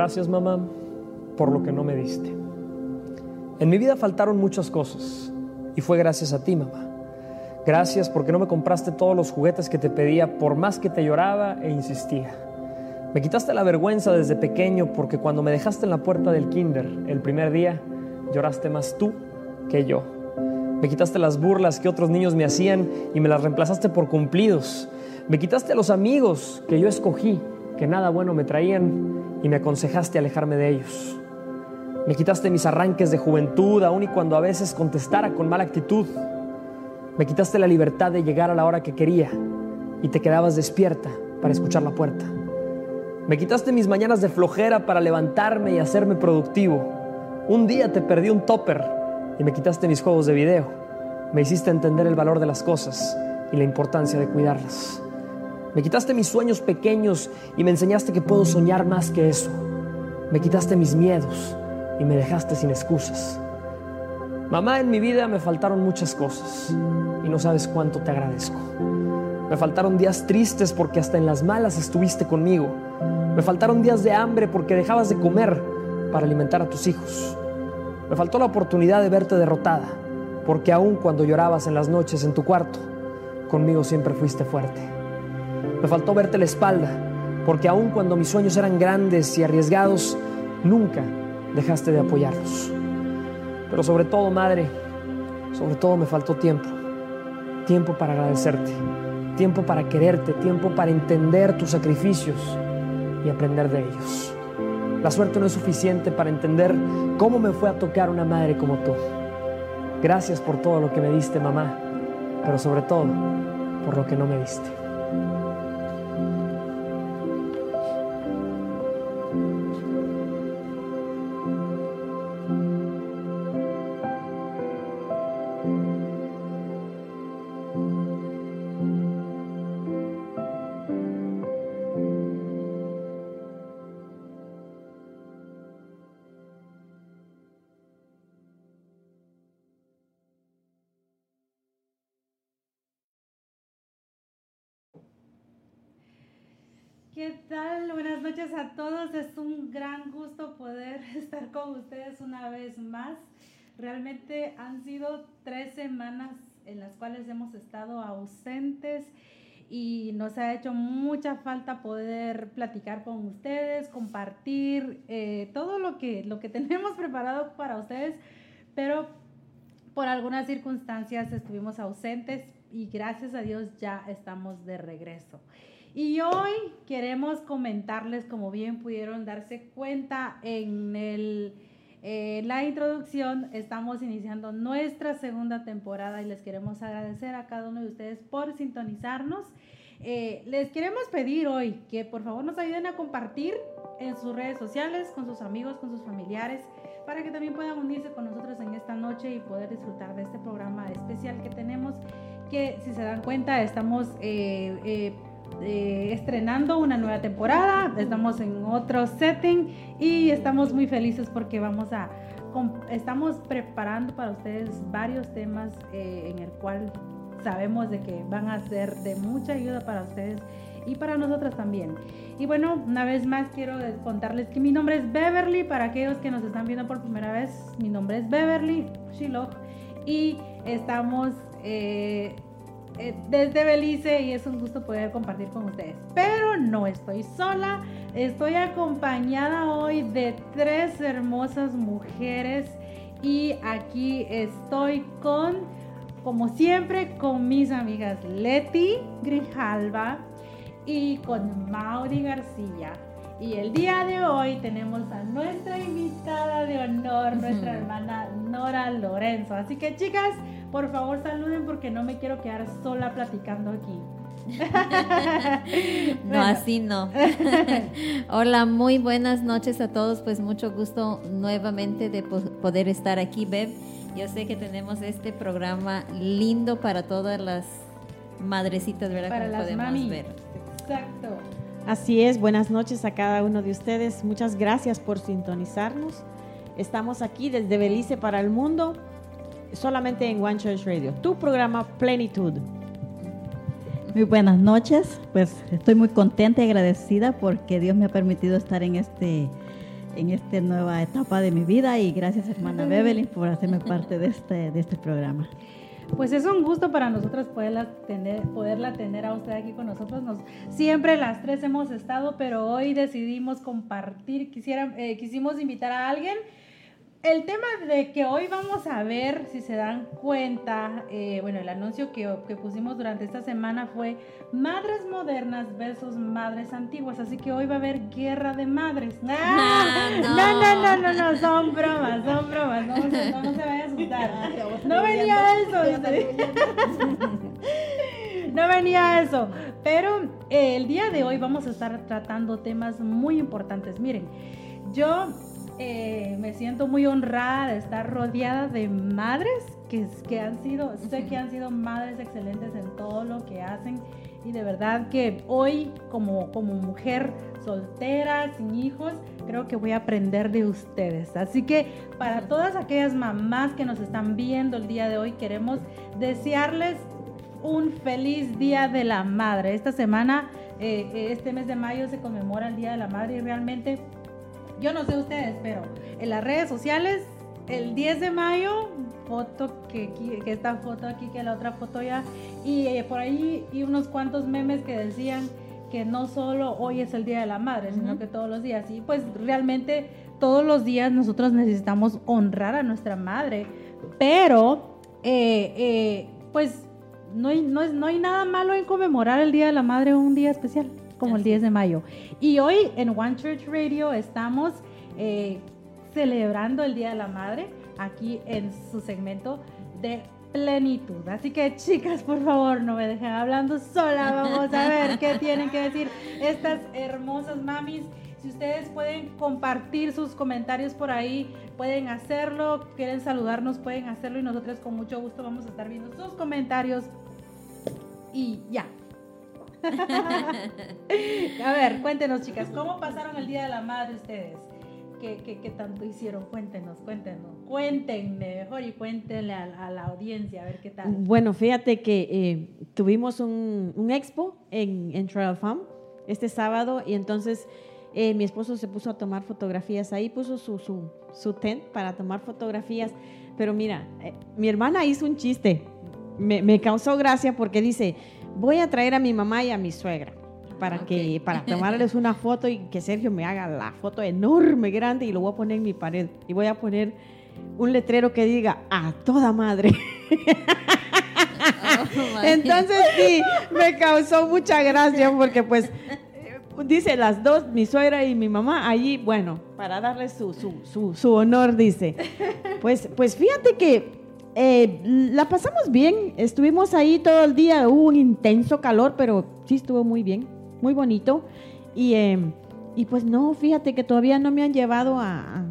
Gracias mamá por lo que no me diste. En mi vida faltaron muchas cosas y fue gracias a ti mamá. Gracias porque no me compraste todos los juguetes que te pedía por más que te lloraba e insistía. Me quitaste la vergüenza desde pequeño porque cuando me dejaste en la puerta del kinder el primer día, lloraste más tú que yo. Me quitaste las burlas que otros niños me hacían y me las reemplazaste por cumplidos. Me quitaste los amigos que yo escogí, que nada bueno me traían y me aconsejaste alejarme de ellos. Me quitaste mis arranques de juventud, aun y cuando a veces contestara con mala actitud. Me quitaste la libertad de llegar a la hora que quería y te quedabas despierta para escuchar la puerta. Me quitaste mis mañanas de flojera para levantarme y hacerme productivo. Un día te perdí un topper y me quitaste mis juegos de video. Me hiciste entender el valor de las cosas y la importancia de cuidarlas. Me quitaste mis sueños pequeños y me enseñaste que puedo soñar más que eso. Me quitaste mis miedos y me dejaste sin excusas. Mamá, en mi vida me faltaron muchas cosas y no sabes cuánto te agradezco. Me faltaron días tristes porque hasta en las malas estuviste conmigo. Me faltaron días de hambre porque dejabas de comer para alimentar a tus hijos. Me faltó la oportunidad de verte derrotada porque aun cuando llorabas en las noches en tu cuarto, conmigo siempre fuiste fuerte. Me faltó verte la espalda porque aun cuando mis sueños eran grandes y arriesgados, nunca dejaste de apoyarlos. Pero sobre todo, Madre, sobre todo me faltó tiempo. Tiempo para agradecerte, tiempo para quererte, tiempo para entender tus sacrificios y aprender de ellos. La suerte no es suficiente para entender cómo me fue a tocar una madre como tú. Gracias por todo lo que me diste, mamá, pero sobre todo por lo que no me diste. Tal? Buenas noches a todos. Es un gran gusto poder estar con ustedes una vez más. Realmente han sido tres semanas en las cuales hemos estado ausentes y nos ha hecho mucha falta poder platicar con ustedes, compartir eh, todo lo que, lo que tenemos preparado para ustedes, pero por algunas circunstancias estuvimos ausentes y gracias a Dios ya estamos de regreso. Y hoy queremos comentarles, como bien pudieron darse cuenta en el, eh, la introducción, estamos iniciando nuestra segunda temporada y les queremos agradecer a cada uno de ustedes por sintonizarnos. Eh, les queremos pedir hoy que por favor nos ayuden a compartir en sus redes sociales, con sus amigos, con sus familiares, para que también puedan unirse con nosotros en esta noche y poder disfrutar de este programa especial que tenemos, que si se dan cuenta estamos... Eh, eh, estrenando una nueva temporada, estamos en otro setting y estamos muy felices porque vamos a, estamos preparando para ustedes varios temas eh, en el cual sabemos de que van a ser de mucha ayuda para ustedes y para nosotras también. Y bueno, una vez más quiero contarles que mi nombre es Beverly, para aquellos que nos están viendo por primera vez, mi nombre es Beverly Shiloh y estamos... Eh, eh, desde Belice y es un gusto poder compartir con ustedes. Pero no estoy sola, estoy acompañada hoy de tres hermosas mujeres y aquí estoy con, como siempre, con mis amigas Leti Grijalva y con Mauri García. Y el día de hoy tenemos a nuestra invitada de honor, nuestra hermana Nora Lorenzo. Así que chicas, por favor saluden porque no me quiero quedar sola platicando aquí. no, así no. Hola, muy buenas noches a todos. Pues mucho gusto nuevamente de poder estar aquí, Beb. Yo sé que tenemos este programa lindo para todas las madrecitas, ¿verdad? Para las podemos ver. Exacto. Así es, buenas noches a cada uno de ustedes. Muchas gracias por sintonizarnos. Estamos aquí desde Belice para el mundo, solamente en One Church Radio, tu programa Plenitud. Muy buenas noches. Pues estoy muy contenta y agradecida porque Dios me ha permitido estar en este en esta nueva etapa de mi vida y gracias hermana Beverly por hacerme parte de este, de este programa. Pues es un gusto para nosotros poderla tener, poderla tener a usted aquí con nosotros. Nos, siempre las tres hemos estado, pero hoy decidimos compartir, quisiera, eh, quisimos invitar a alguien el tema de que hoy vamos a ver, si se dan cuenta, eh, bueno, el anuncio que, que, pusimos durante esta semana fue madres modernas versus madres antiguas, así que hoy va a haber guerra de madres. ¡Ah! no. no. no, no, no, son bromas, son bromas, no, no, se vaya a asustar. No venía eso. No venía eso, pero eh, el día de hoy vamos a estar tratando temas muy importantes. Miren, yo eh, me siento muy honrada de estar rodeada de madres que, que han sido, sé que han sido madres excelentes en todo lo que hacen y de verdad que hoy como, como mujer soltera, sin hijos, creo que voy a aprender de ustedes. Así que para todas aquellas mamás que nos están viendo el día de hoy, queremos desearles un feliz Día de la Madre. Esta semana, eh, este mes de mayo se conmemora el Día de la Madre y realmente yo no sé ustedes, pero en las redes sociales, el 10 de mayo, foto que, que esta foto aquí, que la otra foto ya, y eh, por ahí y unos cuantos memes que decían que no solo hoy es el Día de la Madre, sino que todos los días. Y pues realmente todos los días nosotros necesitamos honrar a nuestra madre, pero eh, eh, pues no hay, no, no hay nada malo en conmemorar el Día de la Madre un día especial como el 10 de mayo. Y hoy en One Church Radio estamos eh, celebrando el Día de la Madre aquí en su segmento de plenitud. Así que chicas, por favor, no me dejen hablando sola. Vamos a ver qué tienen que decir estas hermosas mamis. Si ustedes pueden compartir sus comentarios por ahí, pueden hacerlo. Quieren saludarnos, pueden hacerlo y nosotros con mucho gusto vamos a estar viendo sus comentarios. Y ya, a ver, cuéntenos, chicas, ¿cómo pasaron el Día de la Madre ustedes? ¿Qué, qué, tanto hicieron? Cuéntenos, cuéntenos. Cuéntenme mejor y cuéntenle a, la audiencia, a ver qué tal. Bueno, fíjate que eh, tuvimos un, un, expo en, en Trail Farm este sábado y entonces eh, mi esposo se puso a tomar fotografías ahí, puso su, su, su tent para tomar fotografías. Pero mira, eh, mi hermana hizo un chiste, me, me causó gracia porque dice, voy a traer a mi mamá y a mi suegra para que para tomarles una foto y que Sergio me haga la foto enorme, grande y lo voy a poner en mi pared y voy a poner un letrero que diga a toda madre. Oh, Entonces sí, me causó mucha gracia porque pues dice las dos, mi suegra y mi mamá, allí, bueno, para darle su, su, su, su honor, dice. Pues, pues fíjate que eh, la pasamos bien, estuvimos ahí todo el día, hubo un intenso calor, pero sí estuvo muy bien, muy bonito. Y, em, y pues no, fíjate que todavía no me han llevado a,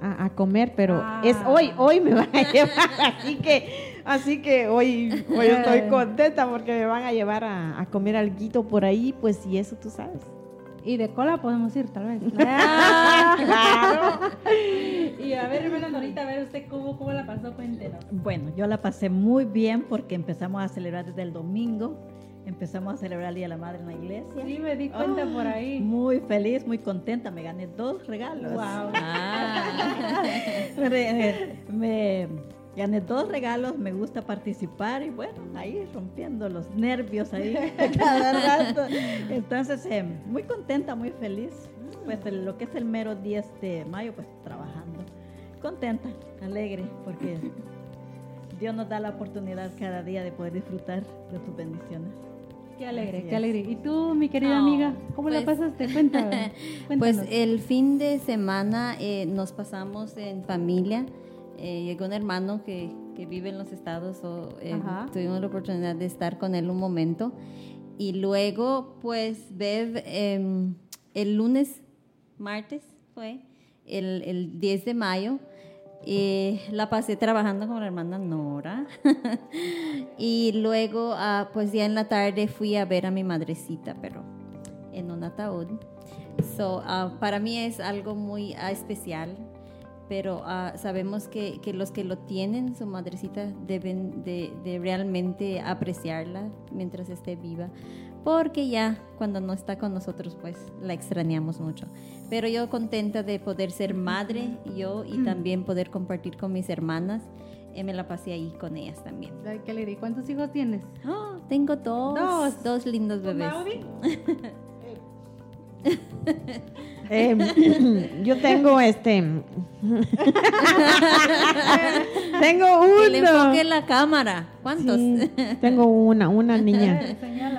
a, comer, pero es ah. hoy, hoy me van a llevar, así que, así que hoy, hoy estoy contenta porque me van a llevar a, a comer algo por ahí, pues y eso tú sabes. Y de cola podemos ir, tal vez. claro. y a ver, hermana Norita, a ver usted cómo, cómo la pasó, cuéntenos. Bueno, yo la pasé muy bien porque empezamos a celebrar desde el domingo. Empezamos a celebrar el Día de la Madre en la iglesia. Sí, me di cuenta por ahí. Muy feliz, muy contenta. Me gané dos regalos. Wow. Ah. me, Gané dos regalos, me gusta participar y bueno, ahí rompiendo los nervios ahí cada rato. Entonces, eh, muy contenta, muy feliz. Pues lo que es el mero 10 de mayo, pues trabajando. Contenta, alegre, porque Dios nos da la oportunidad cada día de poder disfrutar de sus bendiciones. Qué alegre, qué alegre. ¿Y tú, mi querida amiga, cómo la pues pasaste? Cuéntame. Pues el fin de semana eh, nos pasamos en familia. Eh, llegó un hermano que, que, vive en los estados, o, eh, tuvimos la oportunidad de estar con él un momento. Y luego, pues, Bev, em, el lunes, martes fue, el, el 10 de mayo, eh, la pasé trabajando con la hermana Nora. y luego, ah, pues ya en la tarde fui a ver a mi madrecita, pero en un ataúd. So, ah, para mí es algo muy ah, especial pero ah, sabemos que, que, los que lo tienen, su madrecita, deben de, de, realmente apreciarla mientras esté viva, porque ya cuando no está con nosotros, pues la extrañamos mucho. Pero yo contenta de poder ser madre, yo, y también poder compartir con mis hermanas. Eh, me la pasé ahí con ellas también. Ay, qué ¿Cuántos hijos tienes? Oh, tengo dos, dos, dos lindos bebés. Eh, yo tengo este. tengo uno. Que le enfoque la cámara. ¿Cuántos? tengo una, una niña.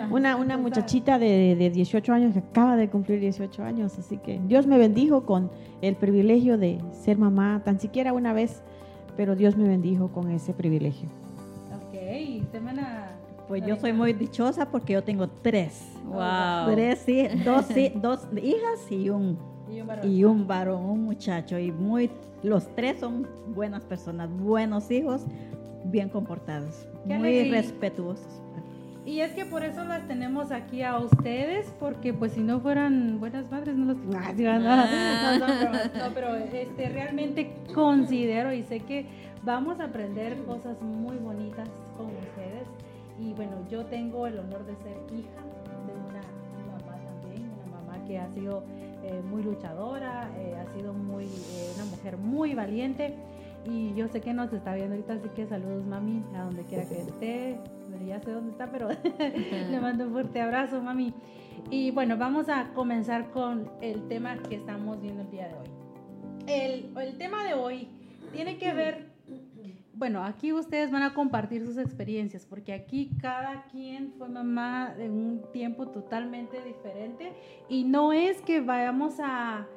Una, una muchachita de, de 18 años que acaba de cumplir 18 años. Así que Dios me bendijo con el privilegio de ser mamá, tan siquiera una vez, pero Dios me bendijo con ese privilegio. Ok, semana pues yo soy muy dichosa porque yo tengo tres. Wow. Tres, sí, dos, dos hijas y un, y un varón, un, muchacho. Y muy, los tres son buenas personas, buenos hijos, bien comportados, muy respetuosos. Y es que por eso las tenemos aquí a ustedes, porque pues si no fueran buenas madres no los ah, no, no, no, pero este, realmente considero y sé que vamos a aprender cosas muy bonitas con ustedes y bueno, yo tengo el honor de ser hija de una mamá también, una mamá que ha sido eh, muy luchadora, eh, ha sido muy, eh, una mujer muy valiente. Y yo sé que nos está viendo ahorita, así que saludos mami, a donde quiera que esté. Ya sé dónde está, pero le mando un fuerte abrazo, mami. Y bueno, vamos a comenzar con el tema que estamos viendo el día de hoy. El, el tema de hoy tiene que ver bueno, aquí ustedes van a compartir sus experiencias, porque aquí cada quien fue mamá en un tiempo totalmente diferente y no es que vayamos a,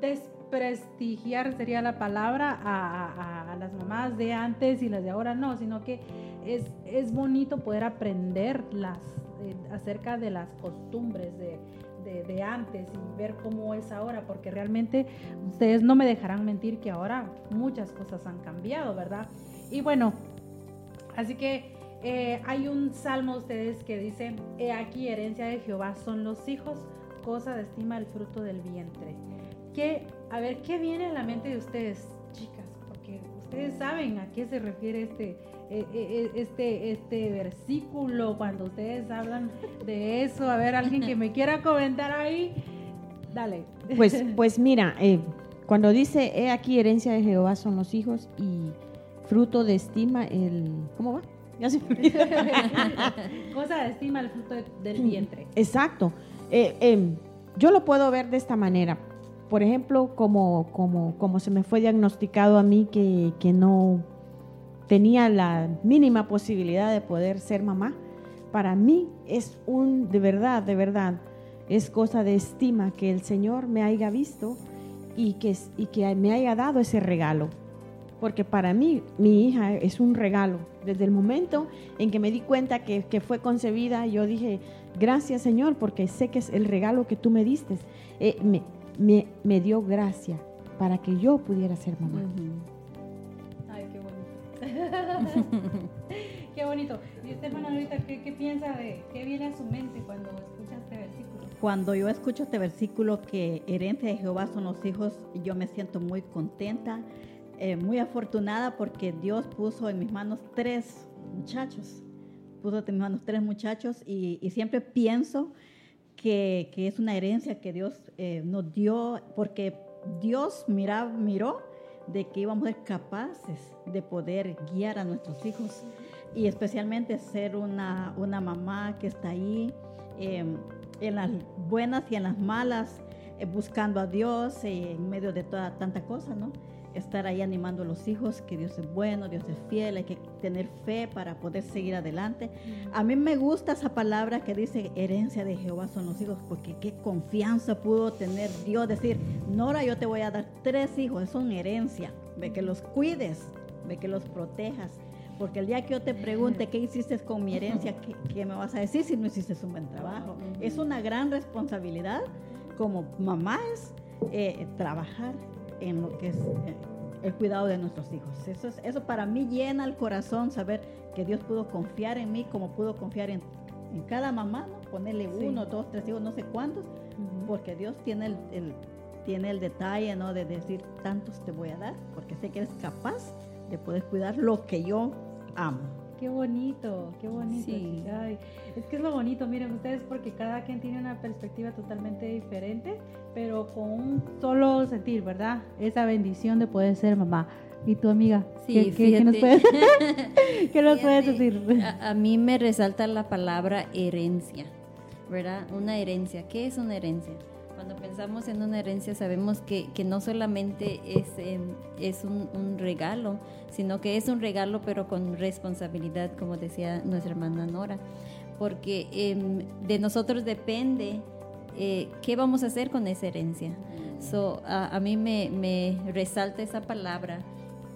desprestigiar, sería la palabra, a, las mamás de antes y las de ahora, no, sino que es, es bonito poder aprender las, eh, acerca de las costumbres de de, antes y ver cómo es ahora, porque realmente ustedes no me dejarán mentir que ahora muchas cosas han cambiado, ¿verdad? Y bueno, así que eh, hay un salmo de ustedes que dice, he aquí herencia de Jehová son los hijos, cosa de estima el fruto del vientre. Que, a ver, ¿qué viene a la mente de ustedes, chicas? Porque ustedes saben a qué se refiere este este, este versículo, cuando ustedes hablan de eso. A ver, alguien que me quiera comentar ahí, dale. Pues, pues mira, cuando dice, he aquí herencia de Jehová son los hijos y fruto de estima el... ¿Cómo va? Ya se Cosa de estima el fruto del vientre. Exacto. Em, yo lo puedo ver de esta manera. Por ejemplo, como, como, como se me fue diagnosticado a mí que, que no tenía la mínima posibilidad de poder ser mamá, para mí es un, de verdad, de verdad, es cosa de estima que el Señor me haya visto y que, y que me haya dado ese regalo. Porque para mí mi hija es un regalo. Desde el momento en que me di cuenta que, fue concebida, yo dije, gracias Señor, porque sé que es el regalo que tú me diste. Eh, me, me, dio gracia para que yo pudiera ser mamá. qué bonito. Y usted, ahorita, ¿qué, ¿qué, piensa de qué viene a su mente cuando escucha este versículo? Cuando yo escucho este versículo que herencia de Jehová son los hijos, yo me siento muy contenta, eh, muy afortunada porque Dios puso en mis manos tres muchachos. Puso en mis manos tres muchachos y, y siempre pienso que, que, es una herencia que Dios eh, nos dio porque Dios mira, miró de que íbamos a ser capaces de poder guiar a nuestros hijos y especialmente ser una, una mamá que está ahí em, en las buenas y en las malas, eh, buscando a Dios en medio de toda tanta cosa, ¿no? Estar ahí animando a los hijos que Dios es bueno, Dios es fiel, hay que tener fe para poder seguir adelante. A mí me gusta esa palabra que dice herencia de Jehová son los hijos, porque qué confianza pudo tener Dios decir, Nora, yo te voy a dar tres hijos, son herencia, de que los cuides, de que los protejas. Porque el día que yo te pregunte qué hiciste con mi herencia, ¿qué, me vas a decir si no hiciste un buen trabajo? Es una gran responsabilidad como mamás eh, trabajar en lo que es eh, el cuidado de nuestros hijos. Eso, es, eso para mí llena el corazón saber que Dios pudo confiar en mí como pudo confiar en, en cada mamá, ponerle uno, dos, tres hijos, no sé cuántos, porque Dios tiene el, tiene el detalle, ¿no? De decir, tantos te voy a dar, porque sé que eres capaz de poder cuidar lo que yo amo. Qué bonito, qué bonito. Sí. Ay, es que es lo bonito, miren ustedes, porque cada quien tiene una perspectiva totalmente diferente, pero con un solo sentir, ¿verdad? Esa bendición de poder ser mamá. ¿Y tu amiga? Sí, ¿Qué, qué- qué nos puedes, qué nos puedes decir? A, a mí me resalta la palabra herencia, ¿verdad? Una herencia. ¿Qué es una herencia? Cuando pensamos en una herencia sabemos que, que no solamente es, em, es un, un regalo, sino que es un regalo pero con responsabilidad, como decía nuestra hermana Nora, porque em, de nosotros depende eh, qué vamos a hacer con esa herencia. So, a, a mí me, me resalta esa palabra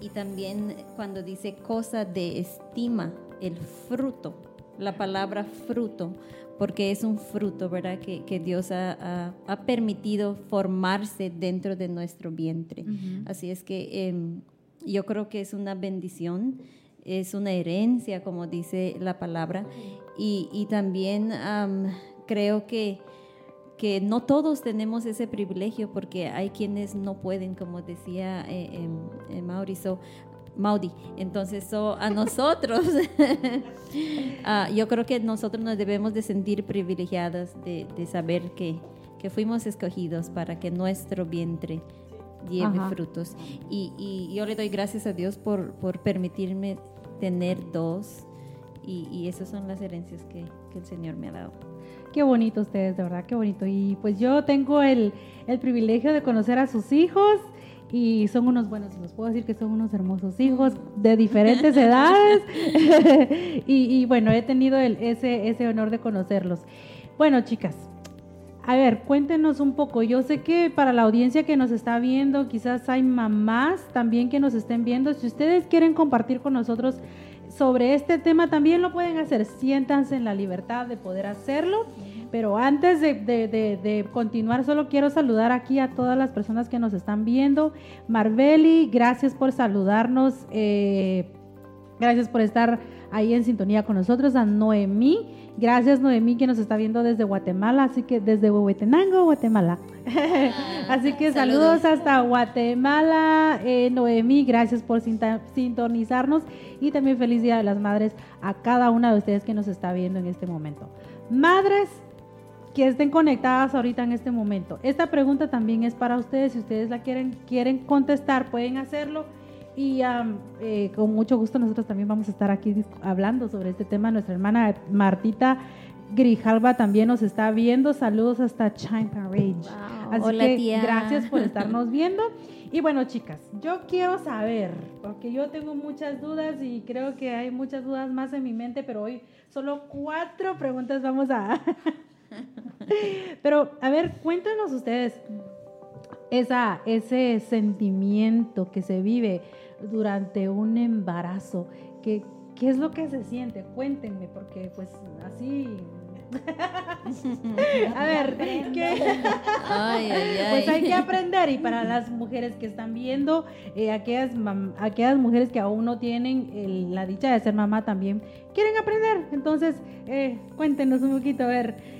y también cuando dice cosa de estima, el fruto, la palabra fruto, porque es un fruto, ¿verdad? Que, que Dios ha, ha- ha permitido formarse dentro de nuestro vientre. Así es que em, yo creo que es una bendición, es una herencia, como dice la palabra, y, y también am, creo que que no todos tenemos ese privilegio porque hay quienes no pueden, como decía eh, em, eh, Mauri, so, Maudi. Entonces, so, a nosotros, ah, yo creo que nosotros nos debemos de sentir privilegiadas de, de saber que, que fuimos escogidos para que nuestro vientre lleve Ajá. frutos. Y, y yo le doy gracias a Dios por, por permitirme tener dos. Y, y esas son las herencias que, que el Señor me ha dado. Qué bonito ustedes, de verdad, qué bonito. Y pues yo tengo el, el privilegio de conocer a sus hijos y son unos buenos hijos. Puedo decir que son unos hermosos hijos de diferentes edades. y, y bueno, he tenido el- ese, ese honor de conocerlos. Bueno, chicas, a ver, cuéntenos un poco. Yo sé que para la audiencia que nos está viendo, quizás hay mamás también que nos estén viendo. Si ustedes quieren compartir con nosotros sobre este tema, también lo pueden hacer. Siéntanse en la libertad de poder hacerlo. Pero antes de, de- de- continuar, solo quiero saludar aquí a todas las personas que nos están viendo. Marbeli, gracias por saludarnos. eh, gracias por estar ahí en sintonía con nosotros. A Noemí, gracias Noemí que nos está viendo desde Guatemala, así que desde Huehuetenango, Guatemala. así que saludos, Saludos. hasta Guatemala. Eh, Noemí, gracias por sintonizarnos y también feliz Día de las Madres a cada una de ustedes que nos está viendo en este momento. Madres, que estén conectadas ahorita en este momento. Esta pregunta también es para ustedes. Si ustedes la quieren, quieren contestar, pueden hacerlo. Y eh, con mucho gusto nosotros también vamos a estar aquí hablando sobre este tema. Nuestra hermana Martita Grijalva también nos está viendo. Saludos hasta China. Wow. Así Hola, que tía. gracias por estarnos viendo. Y bueno, chicas, yo quiero saber, porque yo tengo muchas dudas y creo que hay muchas dudas más en mi mente, pero hoy solo cuatro preguntas vamos a... pero, a ver, cuéntenos ustedes esa, ese sentimiento que se vive durante un embarazo. ¿Qué, ¿Qué es lo que se siente? Cuéntenme, porque pues así... a ver, ¿qué? Ay, ay, ay. Pues hay que aprender y para las mujeres que están viendo, eh, aquellas, aquellas mujeres que aún no tienen el- la dicha de ser mamá también quieren aprender. Entonces, eh, cuéntenos un poquito, a ver.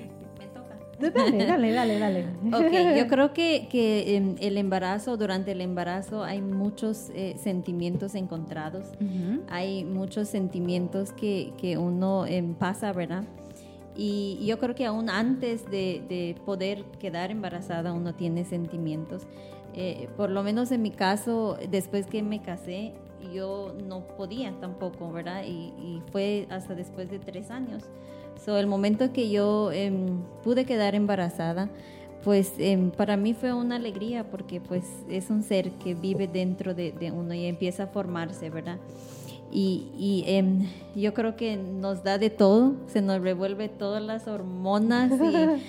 Dale, dale, dale, dale. Ok, yo creo que, que em, el embarazo, durante el embarazo hay muchos eh, sentimientos encontrados, Ujú. hay muchos sentimientos que, que uno em, pasa, ¿verdad? Y yo creo que aún antes de, de poder quedar embarazada uno tiene sentimientos. Eh, por lo menos en mi caso, después que me casé, yo no podía tampoco, ¿verdad? Y, y fue hasta después de tres años. So, el momento que yo em, pude quedar embarazada, pues em, para mí fue una alegría porque pues es un ser que vive dentro de, de uno y empieza a formarse, ¿verdad? Y, y, em, yo creo que nos da de todo, se nos revuelve todas las hormonas y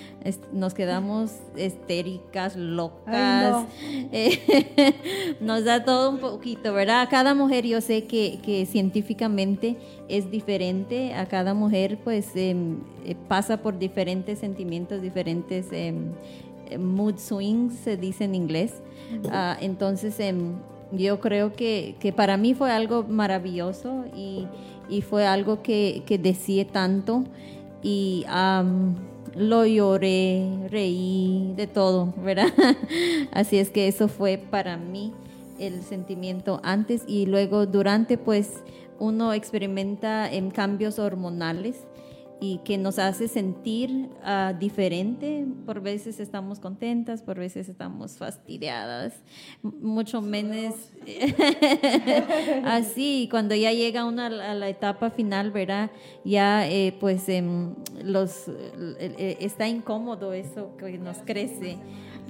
es- nos quedamos estéricas, locas. Eh, nos da todo un poquito, ¿verdad? A cada mujer yo sé que, que científicamente es diferente, a cada mujer pues em, eh, pasa por diferentes sentimientos, diferentes em, eh, mood swings, se dice en inglés. Ah, entonces, yo creo que, que para mí fue algo maravilloso y, y fue algo que, que deseé tanto. Y am, lo lloré, reí, de todo, ¿verdad? Así es que eso fue para mí el sentimiento antes y luego durante, pues uno experimenta en cambios hormonales y que nos hace sentir uh, diferente. Por veces estamos contentas, por veces estamos fastidiadas, mucho menos así. Cuando ya llega una a la etapa final, ¿verdad? Ya eh, pues eh, los, eh, está incómodo eso que nos crece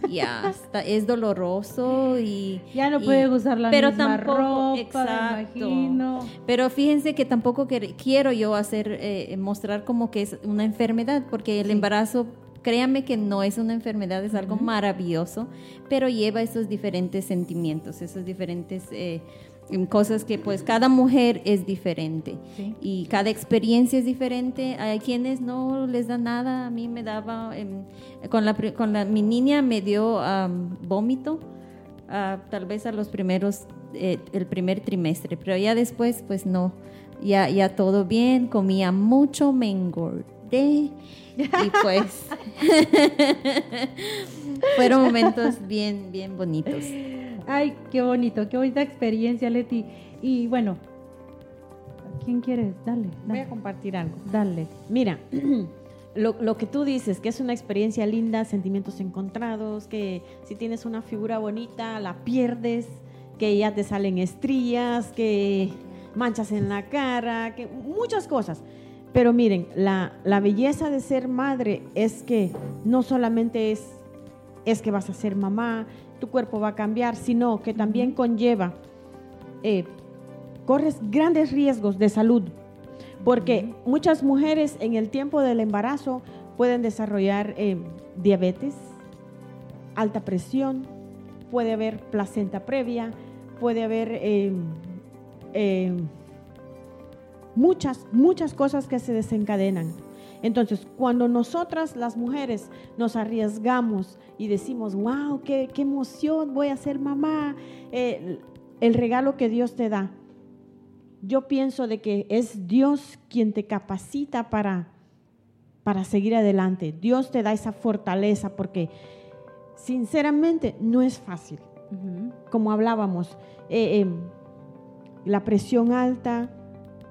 ya está, es doloroso y ya no puede usar la pero misma tampoco, ropa, exacto. imagino. Pero fíjense que tampoco que- quiero yo hacer eh, mostrar como que es una enfermedad, porque el embarazo créanme que no es una enfermedad, es algo maravilloso, pero lleva esos diferentes sentimientos, esos diferentes eh, cosas que pues cada mujer es diferente Sí. y cada experiencia es diferente. Hay quienes no les da nada, a mí me daba, em, con, la, con la, mi niña me dio am, vómito, ah, tal vez a los primeros, eh, el primer trimestre, pero ya después pues no, ya, ya todo bien, comía mucho, me engordé y pues fueron momentos bien, bien bonitos. Ay, qué bonito, qué bonita experiencia, Leti. Y bueno, ¿quién quiere? Dale, Voy a dale. compartir algo. dale. Mira, lo, lo que tú dices, que es una experiencia linda, sentimientos encontrados, que si tienes una figura bonita, la pierdes, que ya te salen estrías, que manchas en la cara, que muchas cosas. Pero miren, la, la belleza de ser madre es que no solamente es, es que vas a ser mamá, tu cuerpo va a cambiar, sino que también conlleva, eh, corres grandes riesgos de salud. Porque muchas mujeres en el tiempo del embarazo pueden desarrollar eh, diabetes, alta presión, puede haber placenta previa, puede haber eh, eh, muchas, muchas cosas que se desencadenan. Entonces, cuando nosotras las mujeres nos arriesgamos y decimos, wow, qué, qué emoción, voy a ser mamá, eh, el regalo que Dios te da, yo pienso de que es Dios quien te capacita para, para seguir adelante. Dios te da esa fortaleza porque sinceramente no es fácil. Como hablábamos, eh, eh, la presión alta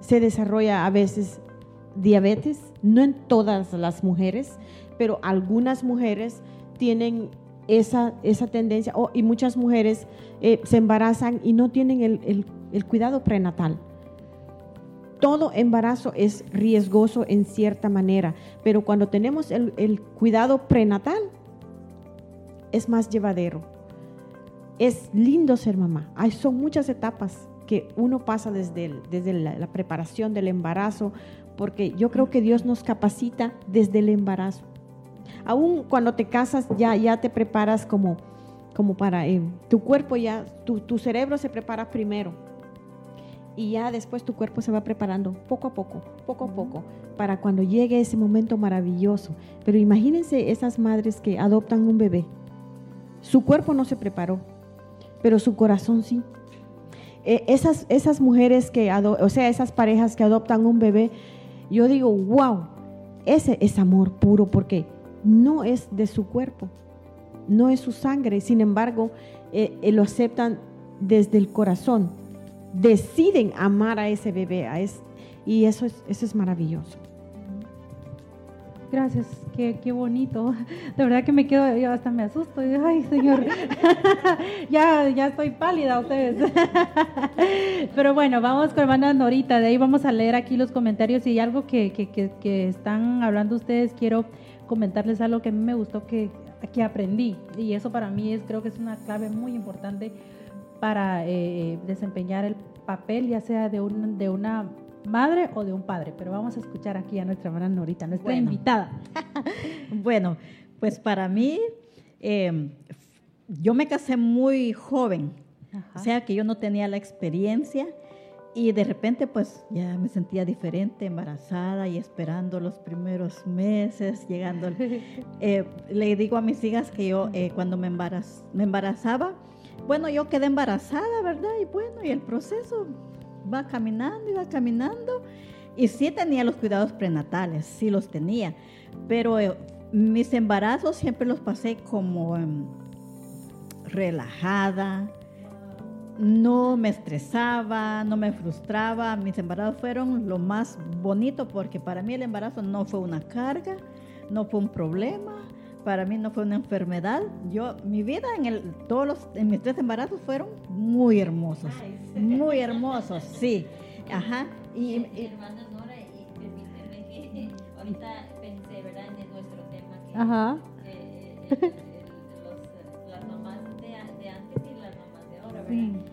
se desarrolla a veces diabetes, no en todas las mujeres, pero algunas mujeres tienen esa, esa tendencia o- y muchas mujeres eh, se embarazan y no tienen el- el- cuidado prenatal todo embarazo es riesgoso en cierta manera, pero cuando tenemos el, el cuidado prenatal, es más llevadero. Es lindo ser mamá. Hay, son muchas etapas que uno pasa desde, desde la preparación del embarazo, porque yo creo que Dios nos capacita desde el embarazo. Aún cuando te casas, ya, ya te preparas como, como para, eh, tu cuerpo ya, tu, tu cerebro se prepara primero y ya después tu cuerpo se va preparando poco a poco, poco a poco, para cuando llegue ese momento maravilloso. Pero imagínense esas madres que adoptan un bebé. Su cuerpo no se preparó, pero su corazón sí. Eh, esas, esas mujeres que, o sea, esas parejas que adoptan un bebé, yo digo, wow, ese es amor puro porque no es de su cuerpo, no es su sangre, sin embargo, eh, eh, lo aceptan desde el corazón deciden amar a ese bebé, a y eso es, eso es maravilloso. Gracias, qué, qué bonito. De verdad que me quedo, yo hasta me asusto. Ay, Señor, ya, ya estoy pálida ustedes. Pero bueno, vamos con hermana Norita. De ahí vamos a leer aquí los comentarios. Y algo que, que, que, que están hablando ustedes, quiero comentarles algo que a mí me gustó que, que aprendí. Y eso para mí es, creo que es una clave muy importante para eh, desempeñar el papel, ya sea de, un, de una madre o de un padre. Pero vamos a escuchar aquí a nuestra hermana Norita, nuestra Bueno. invitada. Bueno, pues para mí, eh, yo me casé muy joven, Ajá. o sea que yo no tenía la experiencia y de repente pues ya me sentía diferente, embarazada y esperando los primeros meses, llegando. eh, le digo a mis hijas que yo eh, cuando me, embaraz- me embarazaba, bueno, yo quedé embarazada, ¿verdad? Y bueno, y el proceso va caminando y va caminando. Y sí tenía los cuidados prenatales, sí los tenía, pero eh, mis embarazos siempre los pasé como em, relajada, no me estresaba, no me frustraba. Mis embarazos fueron lo más bonito porque para mí el embarazo no fue una carga, no fue un problema, para mí no fue una enfermedad. Yo, mi vida en el, todos los, en mis tres embarazos fueron muy hermosos, muy hermosos, sí. Ajá. Y, y, hermana Nora, y permíteme que ahorita pensé, ¿verdad? En nuestro tema que, Ajá. Eh, eh, los, las mamás de, de, antes y las mamás de ahora, ¿verdad? Sí.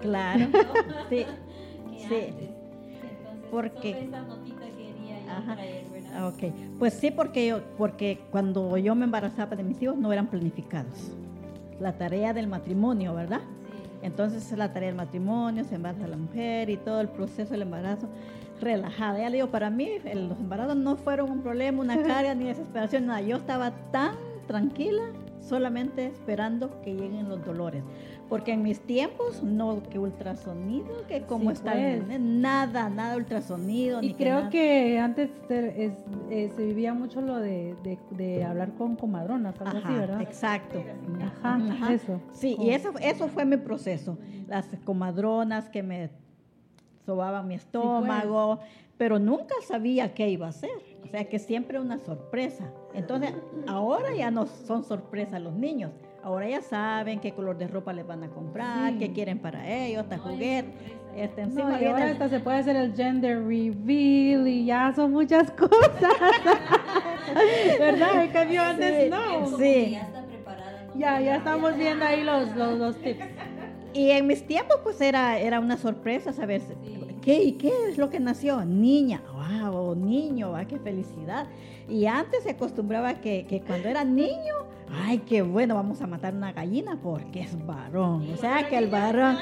Claro, sí. que sí. antes. Entonces, Porque- solo esa notita quería yo Ajá. traer, ¿verdad? Ah, Ok, pues sí, porque, yo, porque cuando yo me embarazaba de mis hijos no eran planificados. La tarea del matrimonio, ¿verdad? Sí. Entonces la tarea del matrimonio, se embaraza la mujer y todo el proceso del embarazo relajada. Ya le digo, para mí el- los embarazos no fueron un problema, una carga ni desesperación, nada. Yo estaba tan tranquila solamente esperando que lleguen los dolores. Porque en mis tiempos, no que ultrasonido, que como Sí, está, pues. nada, nada ultrasonido. Y ni creo que antes te- es- eh, se vivía mucho lo de, de, de hablar con comadronas, algo así, ¿verdad? Exacto. Ajá, eso. Sí, y eso, eso fue mi proceso. Las comadronas que me sobaban mi estómago, pero nunca sabía qué iba a hacer. O sea que siempre una sorpresa. Entonces, ahora ya no son sorpresas los niños. Ahora ya saben qué color de ropa les van a comprar, Sí. qué quieren para ellos, hasta No hay juguete. sorpresa. Este, No, encima y viene ahora hasta se puede hacer el gender reveal y ya son muchas cosas. ¿Verdad? En cambio antes Sí, no. Sí. ya está preparada. ¿no? Ya, ya estamos viendo ahí los, los, los tips. Y en mis tiempos, pues era, era una sorpresa saber qué y qué es lo que nació. Niña, wow, niño, ah, qué felicidad. Y antes se acostumbraba que, que cuando era niño, ay, qué bueno, vamos a matar una gallina porque es varón. O sea, que el varón.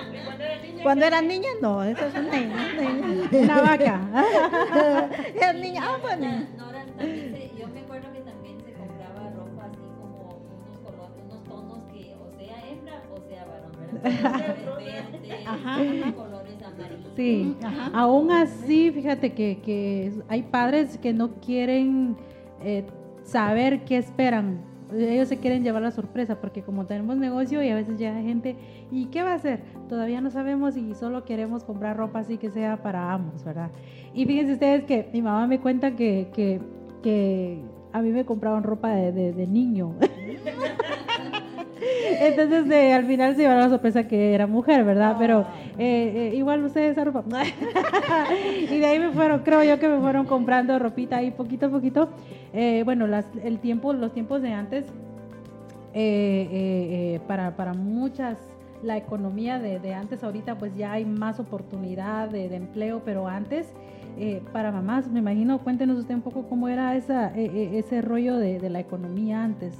Cuando era niña, no, eso es una, una, Una vaca. Era niña, ah, bueno. Nora, Nora, también se- yo me acuerdo que también se compraba ropa así como unos colores, unos tonos que o sea hembra o sea varón, ¿verdad? Colores amarillos. Sí, Ajá. aún así, fíjate que, que hay padres que no quieren eh, saber qué esperan. Ellos se quieren llevar la sorpresa porque como tenemos negocio y a veces llega gente, ¿y qué va a hacer? Todavía no sabemos y solo queremos comprar ropa así que sea para ambos, ¿verdad? Y fíjense ustedes que mi mamá me cuenta que, que, a mí me compraban ropa de, de- de niño. Entonces eh, al final se llevaron la sorpresa que era mujer, ¿verdad? Pero eh, eh, igual ustedes esa ropa. y de ahí me fueron, creo yo que me fueron comprando ropita ahí poquito a poquito. Eh, bueno, las, el tiempo, los tiempos de antes, eh, eh, eh, para, para muchas, la economía de, de antes ahorita, pues ya hay más oportunidad de, de empleo, pero antes, eh, para mamás, me imagino, cuéntenos usted un poco cómo era esa, eh, ese rollo de, de la economía antes.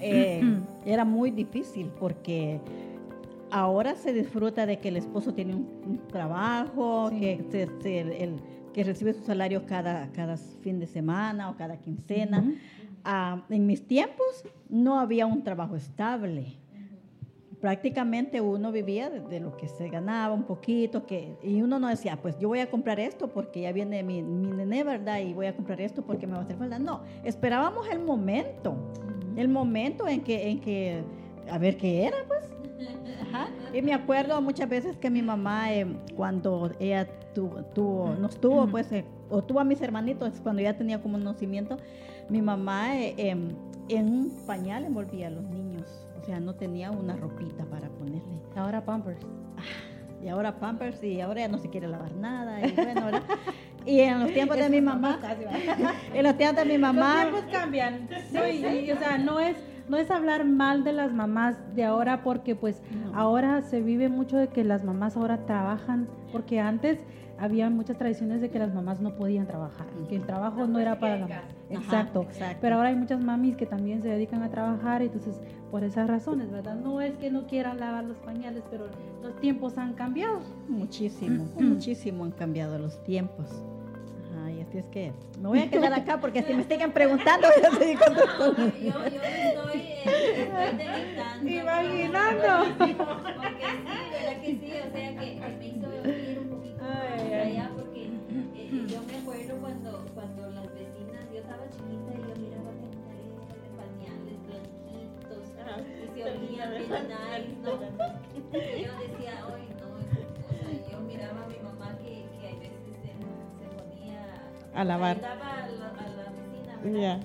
eh, era muy difícil porque ahora se disfruta de que el esposo tiene un, un trabajo, Sí. que, se- se- el- el- que recibe su salario cada, cada fin de semana o cada quincena. Ujú. Ah, en mis tiempos no había un trabajo estable. Prácticamente uno vivía de, de lo que se ganaba un poquito, que, y uno no decía, pues yo voy a comprar esto porque ya viene mi, mi nené, ¿verdad? Y voy a comprar esto porque me va a hacer falta. No, esperábamos el momento, el momento en que, en que a ver qué era, pues. Ajá. Y me acuerdo muchas veces que mi mamá, eh, cuando ella tuvo, tuvo- nos tuvo, pues, eh, o tuvo a mis hermanitos, cuando ya tenía como un nacimiento, mi mamá eh, em, en un pañal envolvía a los niños. O sea, no tenía una ropita para ponerle. Ahora Pampers. Y ahora Pampers y ahora ya no se quiere lavar nada. Y bueno, ahora- Y en los tiempos de mi mamá, en los tiempos de mi mamá, Los tiempos cambian. No, y- y, o sea, no es, no es hablar mal de las mamás de ahora porque pues No. ahora se vive mucho de que las mamás ahora trabajan porque antes había muchas tradiciones de que las mamás no podían trabajar, que el trabajo no era para la mamá. Exacto. exacto. Pero ahora hay muchas mamis que también se dedican a trabajar, entonces por esas razones, ¿verdad? No es que no quieran lavar los pañales, pero los tiempos han cambiado. Muchísimo, muchísimo han cambiado los tiempos. Así es que me voy a quedar acá porque si me siguen preguntando, yo estoy contestando. Yo, yo estoy, eh, estoy Imaginando. Porque sí, ¿verdad que sí? O sea que, me hizo ir un poquito ay, más allá porque eh, yo me acuerdo cuando, cuando las vecinas, yo estaba chiquita y yo miraba gente de pañales blanquitos y se olían bien nice, ¿no? Yo decía, a lavar. a la, a la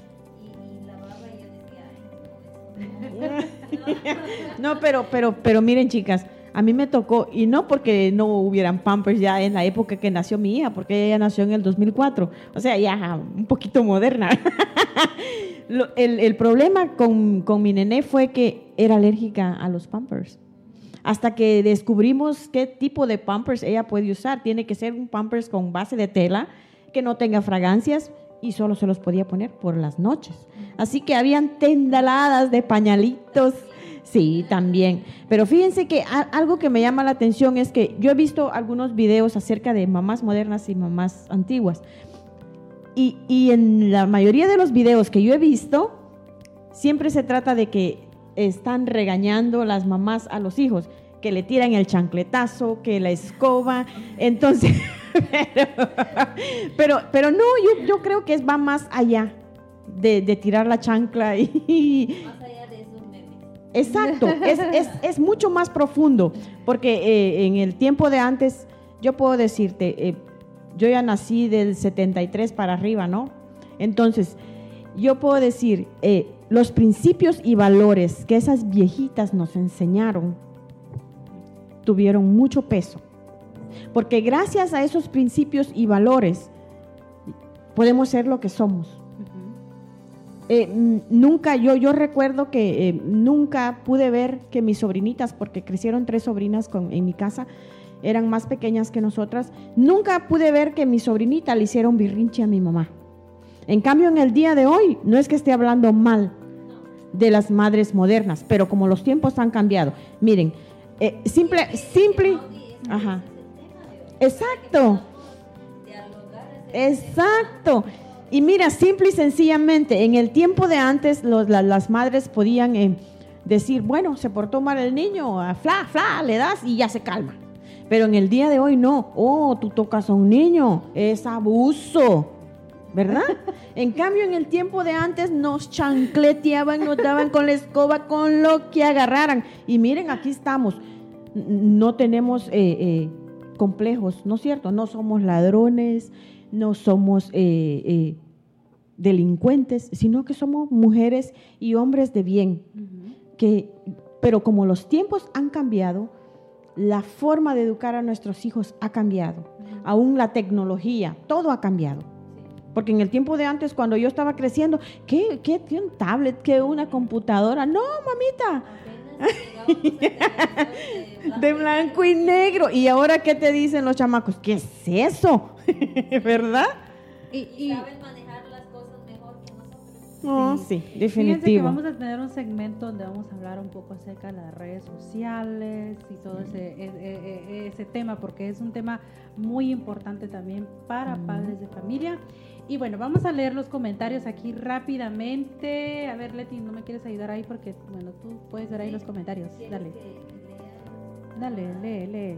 no, pero, pero, pero miren, chicas, a mí me tocó, y no porque no hubieran Pampers ya en la época que nació mi hija, porque ella nació en el 2004, o sea, ya un poquito moderna. el, el, problema con, con, mi nené fue que era alérgica a los Pampers. Hasta que descubrimos qué tipo de Pampers ella puede usar. Tiene que ser un Pampers con base de tela, que no tenga fragancias y solo se los podía poner por las noches. Así que habían tendaladas de pañalitos Sí, también. Pero fíjense que algo que me llama la atención es que yo he visto algunos videos acerca de mamás modernas y mamás antiguas. Y, y en la mayoría de los videos que yo he visto, siempre se trata de que están regañando las mamás a los hijos, que le tiran el chancletazo, que la escoba. Entonces, pero, pero, no, yo, yo creo que es, va más allá de, de tirar la chancla y, Exacto, es, es, es, mucho más profundo, porque eh, en el tiempo de antes, yo puedo decirte, eh, yo ya nací del 73 para arriba, ¿no? Entonces, yo puedo decir, eh, los principios y valores que esas viejitas nos enseñaron tuvieron mucho peso, porque gracias a esos principios y valores podemos ser lo que somos. Eh, nunca, yo, yo recuerdo que eh, nunca pude ver que mis sobrinitas, porque crecieron tres sobrinas con, en mi casa, eran más pequeñas que nosotras, nunca pude ver que mi sobrinita le hiciera un birrinche a mi mamá. En cambio, en el día de hoy, no es que esté hablando mal de las madres modernas, pero como los tiempos han cambiado, miren, eh, simple, simple, ajá, exacto, exacto. Y mira, simple y sencillamente, en el tiempo de antes las madres podían eh, decir, bueno, se portó mal el niño, fla, fla, le das y ya se calma. Pero en el día de hoy no, oh, tú tocas a un niño, es abuso, ¿verdad? En cambio, en el tiempo de antes nos chancleteaban, nos daban con la escoba, con lo que agarraran. Y miren, aquí estamos, no tenemos eh, eh, complejos, ¿no es cierto? No somos ladrones, no somos eh, delincuentes, sino que somos mujeres y hombres de bien. que, pero como los tiempos han cambiado, la forma de educar a nuestros hijos ha cambiado. Aún la tecnología, todo ha cambiado. Porque en el tiempo de antes, cuando yo estaba creciendo, ¿qué, qué, qué un tablet? ¿Qué una computadora? No, mamita. de blanco y negro. ¿Y ahora qué te dicen los chamacos? ¿Qué es eso? ¿Verdad? Y, saben manejar las cosas mejor que nosotros. Oh, sí, definitivo. vamos a tener un segmento donde vamos a hablar un poco acerca de las redes sociales y todo ese, e, e, e, ese, tema, porque es un tema muy importante también para padres de familia. Y bueno, vamos a leer los comentarios aquí rápidamente. A ver, Leti, ¿no me quieres ayudar ahí? Porque, bueno, tú puedes ver ahí los comentarios. Dale. Dale, lee, lee.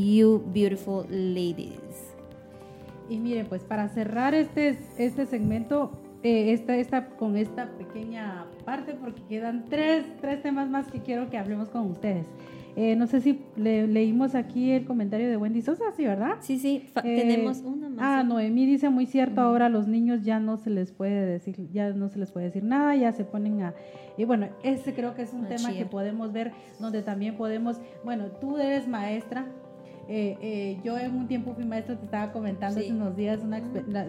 You beautiful ladies. Y miren, pues para cerrar este, este segmento, eh, esta, esta, con esta pequeña parte porque quedan tres, tres temas más que quiero que hablemos con ustedes. Eh, no sé si leímos aquí el comentario de Wendy Sosa, ¿sí, verdad? Sí, sí, eh, tenemos una más. Ah, Noemí dice muy cierto, ahora los niños ya no se les puede decir, ya no se les puede decir nada, ya se ponen a... Y bueno, ese creo que es un tema que podemos ver, donde también podemos, bueno, tú eres maestra, eh, eh, yo en un tiempo fui maestra, te estaba comentando hace unos días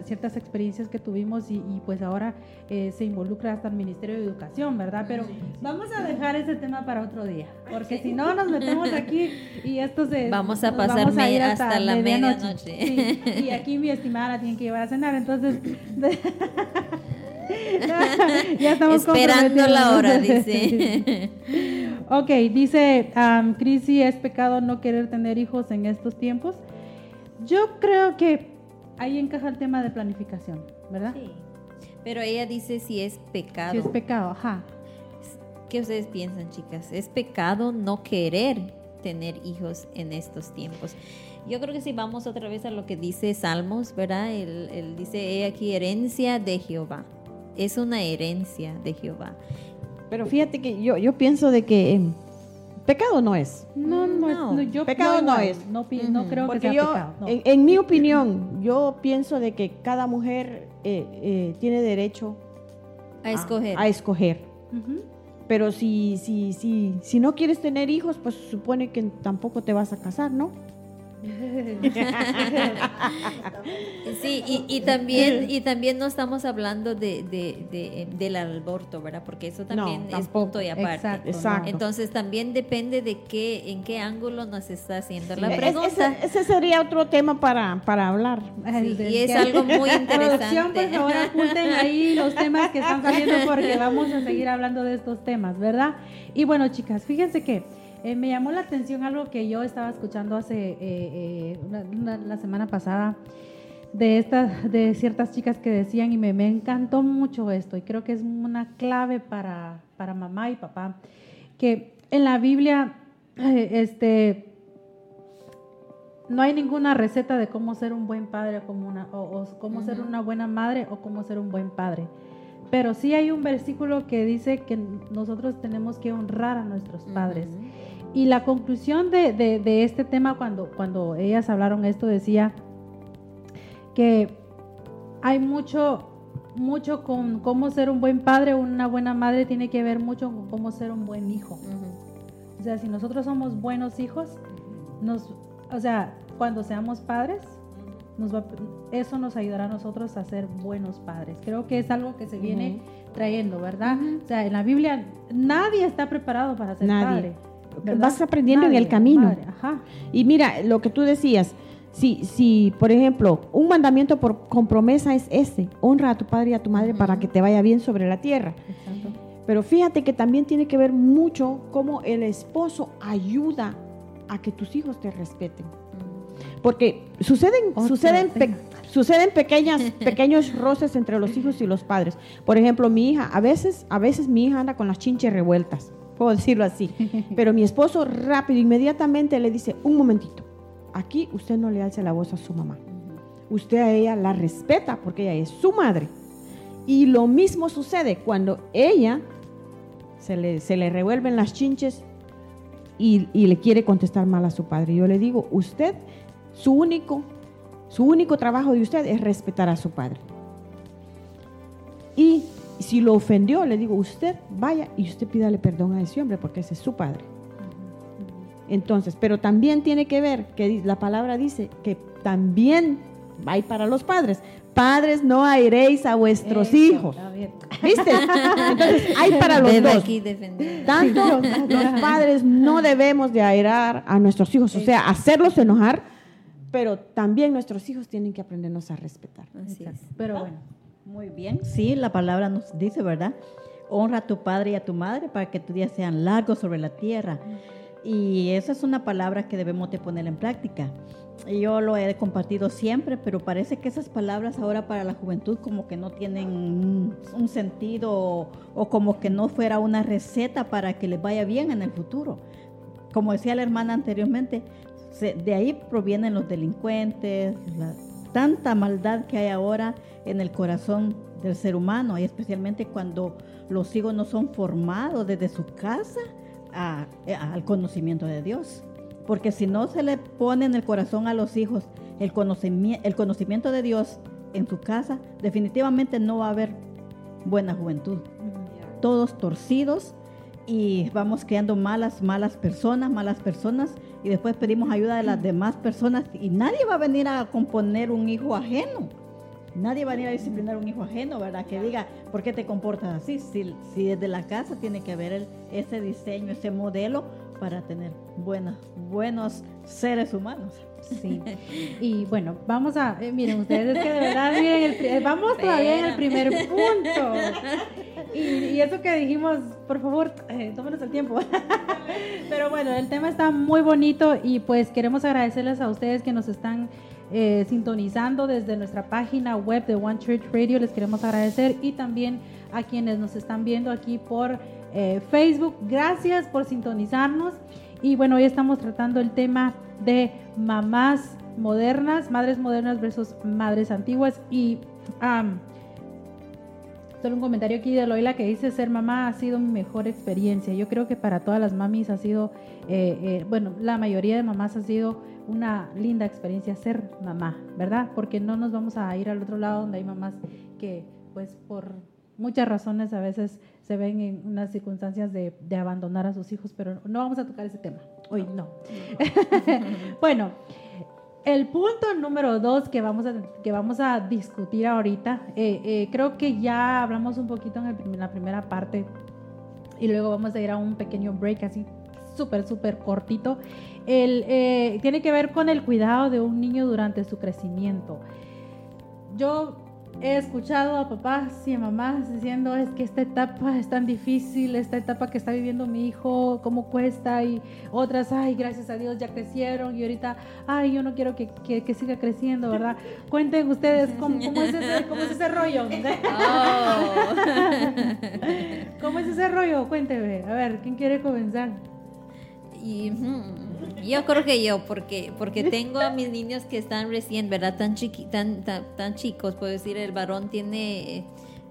ciertas experiencias que tuvimos y, pues ahora eh, se involucra hasta el Ministerio de Educación, ¿verdad? Pero vamos a dejar ese tema para otro día, porque si no nos metemos aquí y esto se... Vamos a pasar hasta, la medianoche. y aquí mi estimada la tiene que llevar a cenar, entonces... ya estamos esperando la hora, dice. Ok, dice um, Crisi, ¿es pecado no querer tener hijos en estos tiempos? Yo creo que ahí encaja el tema de planificación, ¿verdad? Sí. Pero ella dice si es pecado. Si es pecado, ajá. ¿Qué ustedes piensan, chicas? ¿Es pecado no querer tener hijos en estos tiempos? Yo creo que si vamos otra vez a lo que dice Salmos, ¿verdad? Él, dice, he aquí herencia de Jehová. Es una herencia de Jehová. Pero fíjate que yo, yo pienso de que em, pecado no es. No, no, es. yo, pecado no, es. No, creo que sea pecado. En, mi opinión, yo pienso de que cada mujer eh, eh, tiene derecho a escoger. A, escoger. Pero si, si, si, si no quieres tener hijos, pues supone que tampoco te vas a casar, ¿no? Sí, y, también, y también no estamos hablando de, del aborto, ¿verdad? Porque eso también es punto y aparte. Entonces también depende de qué, en qué ángulo nos está haciendo la pregunta. Ese, sería otro tema para, para hablar. y es algo muy interesante. por favor, apunten ahí los temas que están saliendo porque vamos a seguir hablando de estos temas, ¿verdad? Y bueno, chicas, fíjense que eh, me llamó la atención algo que yo estaba escuchando hace eh, eh, la semana pasada de estas de ciertas chicas que decían y me, me, encantó mucho esto y creo que es una clave para, para mamá y papá que en la Biblia este no hay ninguna receta de cómo ser un buen padre como una, o, cómo ser una buena madre o cómo ser un buen padre. Pero sí hay un versículo que dice que nosotros tenemos que honrar a nuestros padres. Y la conclusión de, de, este tema, cuando, cuando ellas hablaron esto, decía que hay mucho, mucho con cómo ser un buen padre o una buena madre, tiene que ver mucho con cómo ser un buen hijo. O sea, si nosotros somos buenos hijos, nos, o sea, cuando seamos padres, nos va, eso nos ayudará a nosotros a ser buenos padres. Creo que es algo que se viene trayendo, ¿verdad? O sea, en la Biblia nadie está preparado para ser padre vas aprendiendo en el camino. Y mira, lo que tú decías, si, si, por ejemplo, un mandamiento por, con promesa es ese, honra a tu padre y a tu madre para que te vaya bien sobre la tierra. Pero fíjate que también tiene que ver mucho cómo el esposo ayuda a que tus hijos te respeten. Porque suceden, suceden, suceden pequeñas, pequeños roces entre los hijos y los padres. Por ejemplo, mi hija, a veces, a veces mi hija anda con las chinches revueltas puedo decirlo así. Pero mi esposo rápido, inmediatamente le dice, un momentito, aquí usted no le alza la voz a su mamá. Usted a ella la respeta porque ella es su madre. Y lo mismo sucede cuando ella se le, se le revuelven las chinches y, y, le quiere contestar mal a su padre. Yo le digo, usted, su único, su único trabajo de usted es respetar a su padre. Y si lo ofendió, le digo, usted vaya y usted pídale perdón a ese hombre porque ese es su padre. Entonces, pero también tiene que ver que la palabra dice que también va para los padres. Padres, no airéis a vuestros hijos. ¿Viste? Entonces, hay para los dos. Tanto los padres no debemos de airar a nuestros hijos, o sea, hacerlos enojar, pero también nuestros hijos tienen que aprendernos a respetar. Así es. Pero bueno. Muy bien, sí, la palabra nos dice, ¿verdad? Honra a tu padre y a tu madre para que tus días sean largos sobre la tierra. Y esa es una palabra que debemos de poner en práctica. Yo lo he compartido siempre, pero parece que esas palabras ahora para la juventud como que no tienen un sentido o como que no fuera una receta para que les vaya bien en el futuro. Como decía la hermana anteriormente, de ahí provienen los delincuentes, tanta maldad que hay ahora en el corazón del ser humano y especialmente cuando los hijos no son formados desde su casa al conocimiento de Dios. Porque si no se le pone en el corazón a los hijos el conocimiento, el conocimiento de Dios en su casa, definitivamente no va a haber buena juventud. Todos torcidos y vamos creando malas, malas personas, malas personas y después pedimos ayuda de las demás personas y nadie va a venir a componer un hijo ajeno. Nadie va a venir a disciplinar un hijo ajeno, ¿verdad? Que diga, ¿por qué te comportas así? Si, si desde la casa tiene que haber ese diseño, ese modelo para tener buenos, buenos seres humanos. Sí. Y bueno, vamos a, eh, miren ustedes que de verdad, miren, vamos todavía en el primer punto. Y, eso que dijimos, por favor, eh, tómenos el tiempo. Pero bueno, el tema está muy bonito y pues queremos agradecerles a ustedes que nos están eh, sintonizando desde nuestra página web de One Church Radio. Les queremos agradecer y también a quienes nos están viendo aquí por eh, Facebook. Gracias por sintonizarnos. Y bueno, hoy estamos tratando el tema de mamás modernas, madres modernas versus madres antiguas. Y solo un comentario aquí de Loila que dice, ser mamá ha sido mi mejor experiencia. Yo creo que para todas las mamis ha sido, eh, bueno, la mayoría de mamás ha sido una linda experiencia ser mamá, ¿verdad? Porque no nos vamos a ir al otro lado donde hay mamás que pues por muchas razones a veces ven en unas circunstancias de, abandonar a sus hijos, pero no vamos a tocar ese tema. Hoy no. bueno, el punto número dos que vamos a, que vamos a discutir ahorita, eh, eh, creo que ya hablamos un poquito en, en la primera parte y luego vamos a ir a un pequeño break así súper, súper cortito. El, eh, tiene que ver con el cuidado de un niño durante su crecimiento. Yo he escuchado a papás y a mamás diciendo es que esta etapa es tan difícil, esta etapa que está viviendo mi hijo, cómo cuesta, y otras, ay, gracias a Dios ya crecieron, y ahorita, ay, yo no quiero que, que, siga creciendo, ¿verdad? Cuenten ustedes cómo, es, ese, cómo es ese rollo. Oh. ¿Cómo es ese rollo? Cuénteme, a ver, ¿quién quiere comenzar? Y yo creo que yo, porque, porque tengo a mis niños que están recién, ¿verdad? Tan, chiqui, tan, tan, chicos, puedo decir, el varón tiene,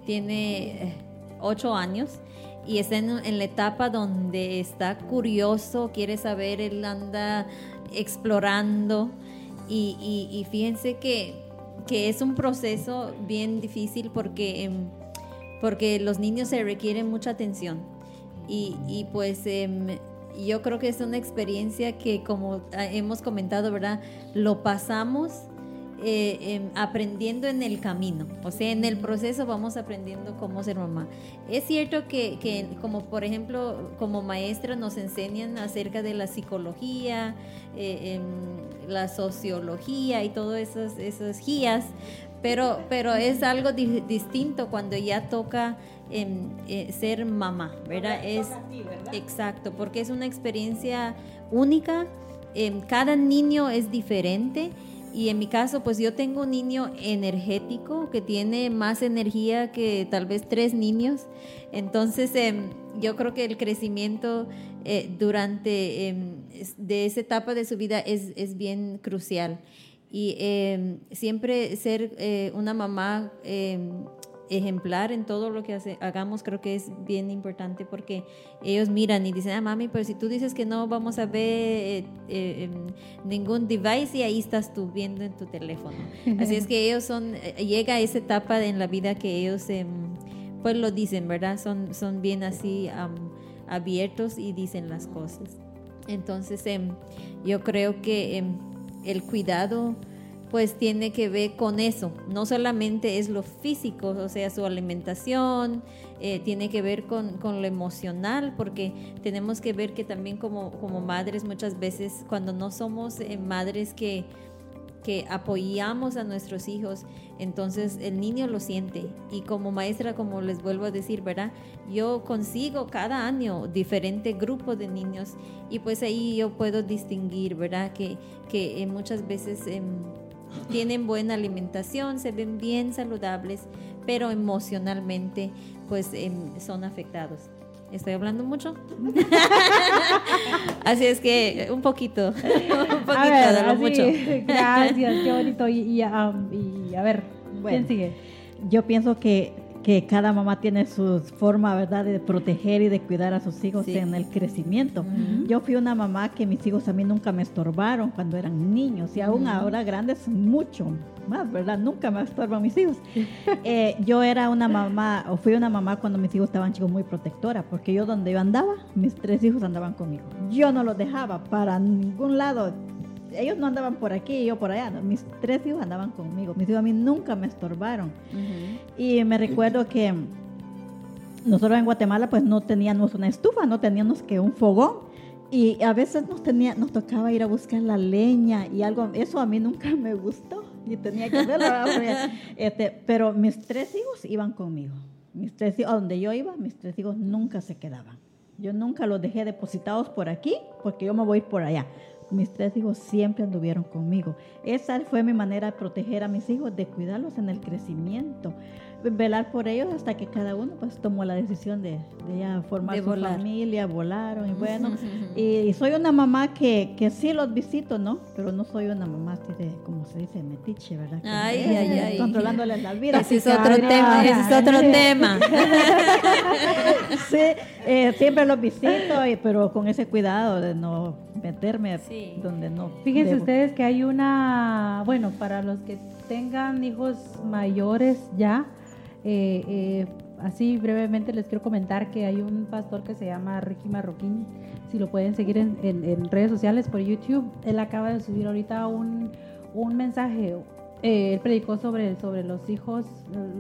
tiene eh, ocho años y está en, en, la etapa donde está curioso, quiere saber, él anda explorando y, y, fíjense que, que, es un proceso bien difícil porque, em, porque los niños se requieren mucha atención y, y pues... Em, yo creo que es una experiencia que, como ah, hemos comentado, ¿verdad? Lo pasamos eh, em, aprendiendo en el camino, o sea, en el proceso vamos aprendiendo cómo ser mamá. Es cierto que, como por ejemplo, como maestra nos enseñan acerca de la psicología, eh, em, la sociología y todas esas, esas guías, pero, pero es algo distinto cuando ya toca eh, ser mamá, ¿verdad? Es exacto, porque es una experiencia única. Em, cada niño es diferente. Y en mi caso, pues yo tengo un niño energético que tiene más energía que tal vez tres niños. Entonces, em, yo creo que el crecimiento eh, durante em, de esa etapa de su vida es, es bien crucial. Y siempre ser eh, una mamá ejemplar en todo lo que hagamos, creo que es bien importante porque ellos miran y dicen, ah, mami, pero si tú dices que no vamos a ver eh, eh, em, ningún device y ahí estás tú viendo en tu teléfono. Así es que ellos son, llega esa etapa en la vida que ellos, em, pues lo dicen, ¿verdad? Son, son bien así abiertos y dicen las cosas. Entonces, em, yo creo que el cuidado pues tiene que ver con eso. No solamente es lo físico, o sea, su alimentación, eh, tiene que ver con, lo emocional, porque tenemos que ver que también como, como madres muchas veces, cuando no somos eh, madres que, que apoyamos a nuestros hijos, entonces el niño lo siente. Y como maestra, como les vuelvo a decir, ¿verdad? Yo consigo cada año diferente grupo de niños y pues ahí yo puedo distinguir, ¿verdad? Que, que eh, muchas veces... Em, tienen buena alimentación, se ven bien saludables, pero emocionalmente pues em, son afectados. ¿Estoy hablando mucho? así es que un poquito, un poquito, a ver, de lo así, mucho. Gracias, qué bonito. Y, y, um, y a ver, ¿quién Bueno. sigue? Yo pienso que, que cada mamá tiene su forma, ¿verdad?, de proteger y de cuidar a sus hijos Sí. en el crecimiento. Yo fui una mamá que mis hijos a mí nunca me estorbaron cuando eran niños y aún ahora grandes mucho más, ¿verdad? Nunca me estorban mis hijos. Eh, yo era una mamá, o fui una mamá cuando mis hijos estaban chicos muy protectora, porque yo donde yo andaba, mis tres hijos andaban conmigo. Yo no los dejaba para ningún lado. Ellos no andaban por aquí yo por allá. no. Mis tres hijos andaban conmigo. Mis hijos a mí nunca me estorbaron. Ujú. Y me recuerdo que nosotros en Guatemala pues no teníamos una estufa, no teníamos que un fogón. Y a veces nos, tenía, nos tocaba ir a buscar la leña y algo, eso a mí nunca me gustó, y tenía que hacerlo. este, pero mis tres hijos iban conmigo. Mis tres hijos, a donde yo iba, mis tres hijos nunca se quedaban. Yo nunca los dejé depositados por aquí porque yo me voy por allá. Mis tres hijos siempre anduvieron conmigo. Esa fue mi manera de proteger a mis hijos, de cuidarlos en el crecimiento, velar por ellos hasta que cada uno pues tomó la decisión de, de ya formar De su volar. familia, volaron y bueno. y, y soy una mamá que, que sí los visito, ¿no? Pero no soy una mamá así de, como se dice, metiche, ¿verdad? Que, Ay, eh, ay, ay. Controlándoles la vida. Ese es otro tema, ese es otro tema. sí, eh, siempre los visito, y- pero con ese cuidado de no meterme Sí. donde no. Fíjense debo. ustedes que hay una, bueno, para los que tengan hijos mayores ya, eh, eh, así brevemente les quiero comentar que hay un pastor que se llama Ricky Marroquín, si lo pueden seguir en, en- redes sociales por YouTube, él acaba de subir ahorita un, un mensaje, eh, él predicó sobre, sobre los hijos,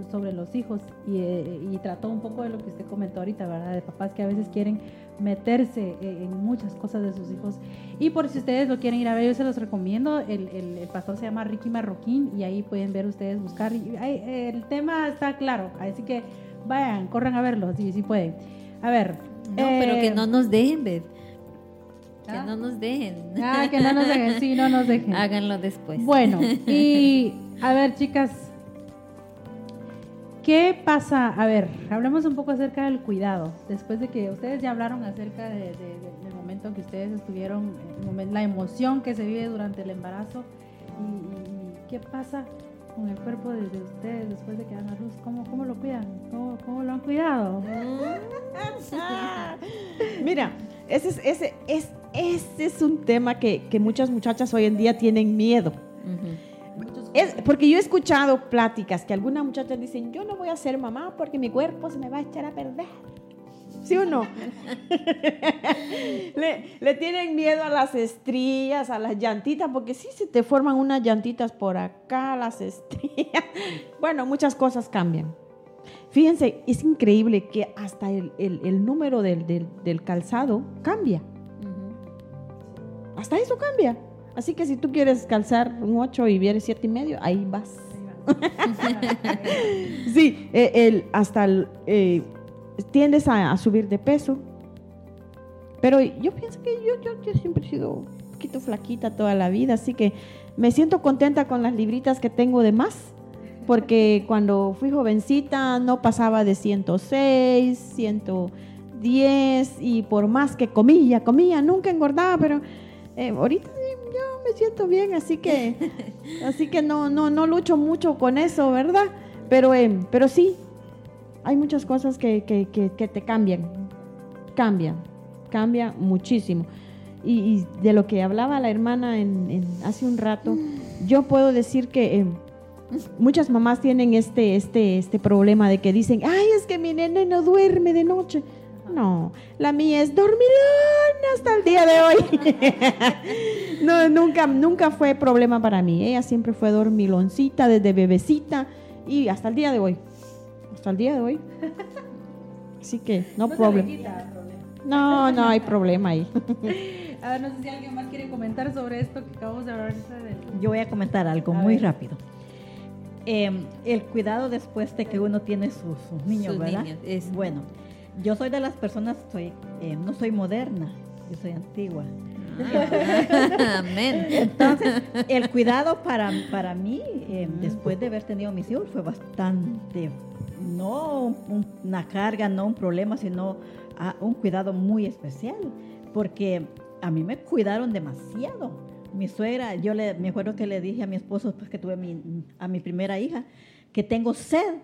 sobre los hijos y, eh, y trató un poco de lo que usted comentó ahorita, ¿verdad? De papás que a veces quieren meterse eh, en muchas cosas de sus hijos y por si ustedes lo quieren ir a ver, yo se los recomiendo. El, el- el pastor se llama Ricky Marroquín y ahí pueden ver ustedes, buscar. el tema está claro, así que vayan, corran a verlo, si sí, pueden. A ver. No, pero que eh, no nos dejen. Que ¿Ah? no nos dejen. Ah, que no nos dejen, sí, no nos dejen. Háganlo después. Bueno, y a ver, chicas, ¿qué pasa? A ver, hablemos un poco acerca del cuidado. Después de que ustedes ya hablaron acerca de- de- de- del momento que ustedes estuvieron, la emoción que se vive durante el embarazo. ¿Y, y qué pasa con el cuerpo de, de ustedes después de que dan a luz? ¿Cómo, cómo lo cuidan? ¿Cómo, cómo lo han cuidado? Mira, ese es, ese es, ese es un tema que, que muchas muchachas hoy en día tienen miedo. Ujú. Es porque yo he escuchado pláticas que algunas muchachas dicen, yo no voy a ser mamá porque mi cuerpo se me va a echar a perder. ¿Sí o no? le, le tienen miedo a las estrías, a las llantitas, porque sí se te forman unas llantitas por acá, las estrías. Bueno, muchas cosas cambian. Fíjense, es increíble que hasta el, el- el número del, del- del calzado cambia. Hasta eso cambia. Así que si tú quieres calzar un 8 y vienes 7 y medio, ahí vas. sí, eh, el, hasta el, eh, tiendes a, a subir de peso. Pero yo pienso que yo, yo, yo siempre he sido un poquito flaquita toda la vida, así que me siento contenta con las libritas que tengo de más. Porque cuando fui jovencita no pasaba de 106, 110 y por más que comía, comía, nunca engordaba, pero eh, ahorita me siento bien, así que, así que no, no, no lucho mucho con eso, ¿verdad? Pero, eh, pero sí, hay muchas cosas que, que- que- que te cambian, cambian, cambia muchísimo. Y, y de lo que hablaba la hermana en, en- hace un rato, yo puedo decir que eh, muchas mamás tienen este, este, este problema de que dicen, ay, es que mi nene no duerme de noche. No, la mía es dormilón hasta el día de hoy. no, nunca, nunca fue problema para mí. Ella siempre fue dormiloncita desde bebecita y hasta el día de hoy. Hasta el día de hoy. Así que no, le problema. No, no hay problema ahí. A ver, no sé si alguien más quiere comentar sobre esto que acabamos de hablar. Yo voy a comentar algo A muy ver. rápido. Eh, el cuidado después de que uno tiene sus, sus niños, Sus ¿verdad? niños, es- Bueno, yo soy de las personas, soy, eh, no soy moderna, yo soy antigua. Amén. Entonces, el cuidado para, para mí, eh, después de haber tenido mis hijos, fue bastante, no un- una carga, no un problema, sino a un cuidado muy especial, porque a mí me cuidaron demasiado. Mi suegra, yo le, me acuerdo que le dije a mi esposo, después que tuve a mi primera hija, que tengo sed.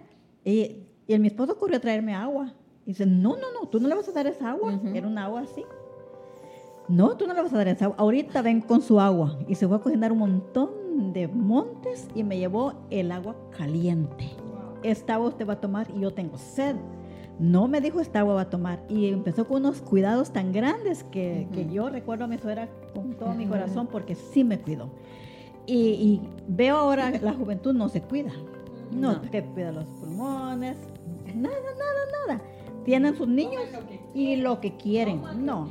Y, y mi esposo corrió a traerme agua. Y dice, no, no, no, tú no le vas a dar esa agua. Era un agua así. No, tú no le vas a dar esa agua. Ahorita ven con su agua. Y se fue a cocinar un montón de montes y me llevó el agua caliente. Esta agua usted va a tomar y yo tengo sed. No me dijo esta agua va a tomar. Y empezó con unos cuidados tan grandes que, que yo recuerdo a mi suegra con todo mi corazón porque sí me cuidó. Y, y, veo ahora la juventud no se cuida. No, no. que cuida los pulmones. Nada, nada, nada. Tienen sus niños y lo que quieren. No.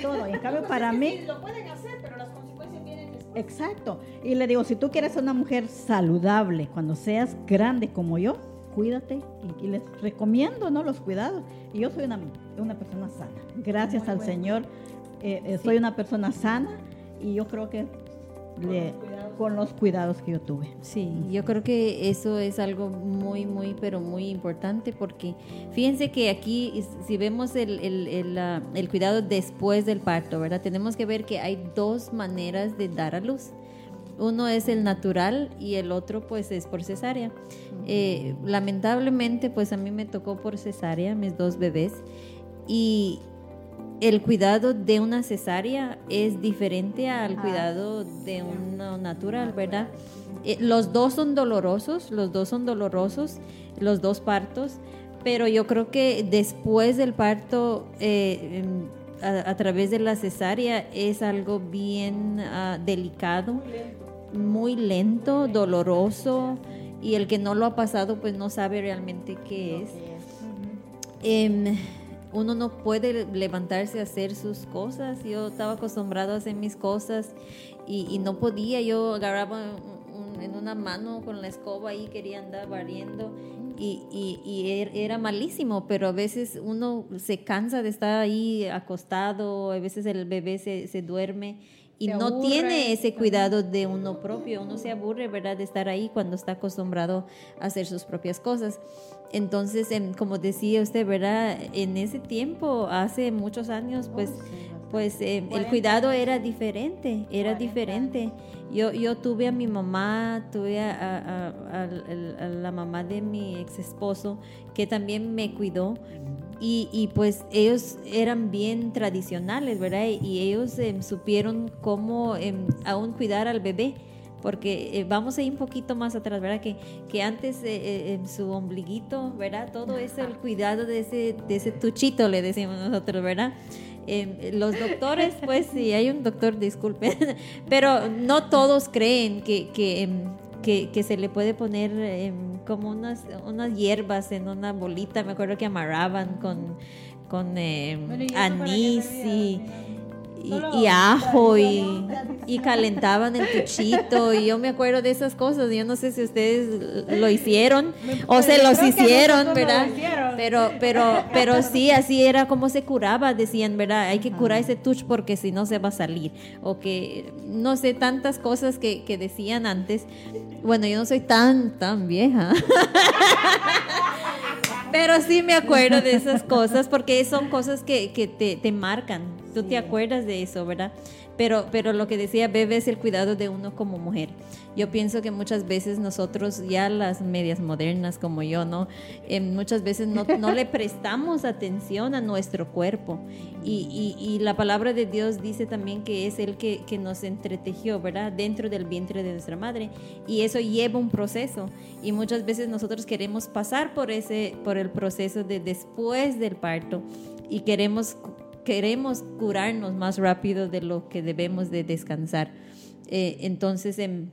Todo, en cambio, para mí. Lo pueden hacer, pero las consecuencias vienen después. Exacto. Y le digo, si tú quieres ser una mujer saludable cuando seas grande como yo, cuídate y, les recomiendo ¿no? los cuidados. Y yo soy una, una persona sana. Gracias Muy al bueno. Señor, eh, eh, sí. soy una persona sana y yo creo que le, con los cuidados que yo tuve. Sí, yo creo que eso es algo muy, muy, pero muy importante porque fíjense que aquí, si vemos el, el, el, uh, el cuidado después del parto, ¿verdad? Tenemos que ver que hay dos maneras de dar a luz. Uno es el natural y el otro pues es por cesárea. Eh, lamentablemente pues a mí me tocó por cesárea, mis dos bebés, y el cuidado de una cesárea es diferente al Ah. cuidado de uno natural, ¿verdad? Eh, los dos son dolorosos, los dos son dolorosos, los dos partos, pero yo creo que después del parto, eh, a, a, través de la cesárea, es algo bien uh, delicado, muy lento, doloroso, y el que no lo ha pasado, pues no sabe realmente qué es. Eh, uno no puede levantarse a hacer sus cosas. Yo estaba acostumbrado a hacer mis cosas y, y no podía. Yo agarraba en una mano con la escoba y quería andar barriendo y, y, y, er, era malísimo, pero a veces uno se cansa de estar ahí acostado, a veces el bebé se, se duerme y no aburre. tiene ese cuidado de uno propio. Uno se aburre, ¿verdad?, de estar ahí cuando está acostumbrado a hacer sus propias cosas. Entonces, em, como decía usted, ¿verdad? En ese tiempo, hace muchos años, pues, pues eh, el cuidado era diferente, era diferente. Yo, yo tuve a mi mamá, tuve a, a, a, a la mamá de mi ex esposo, que también me cuidó. Y, y, pues ellos eran bien tradicionales, ¿verdad? Y ellos eh, supieron cómo eh, aún cuidar al bebé porque eh, vamos a ir un poquito más atrás, ¿verdad? Que, que antes eh, en su ombliguito, ¿verdad? Todo eso, el cuidado de ese, de ese tuchito, le decimos nosotros, ¿verdad? Eh, los doctores, pues si hay un doctor, disculpen, pero no todos creen que, que, que, que se le puede poner eh, como unas, unas hierbas en una bolita, me acuerdo que amarraban con, con eh, Bueno, ¿y eso para qué anís y? Y, y ajo y, y calentaban el tuchito y yo me acuerdo de esas cosas. Yo no sé si ustedes lo hicieron o se los hicieron verdad pero pero pero sí así era como se curaba decían verdad hay que curar ese tuch porque si no se va a salir. O que no sé tantas cosas que, que decían antes. Bueno yo no soy tan tan vieja. Pero sí me acuerdo de esas cosas porque son cosas que, que te, te, marcan. Tú te acuerdas de eso, ¿verdad? Pero, pero lo que decía Bebe es el cuidado de uno como mujer. Yo pienso que muchas veces nosotros, ya las medias modernas como yo, ¿no? Eh, muchas veces no, no, le prestamos atención a nuestro cuerpo. Y, y, y, la palabra de Dios dice también que es el que, que nos entretejió, ¿verdad? Dentro del vientre de nuestra madre. Y eso lleva un proceso. Y muchas veces nosotros queremos pasar por, ese, por el proceso de después del parto. Y queremos queremos curarnos más rápido de lo que debemos de descansar. Eh, entonces, eh,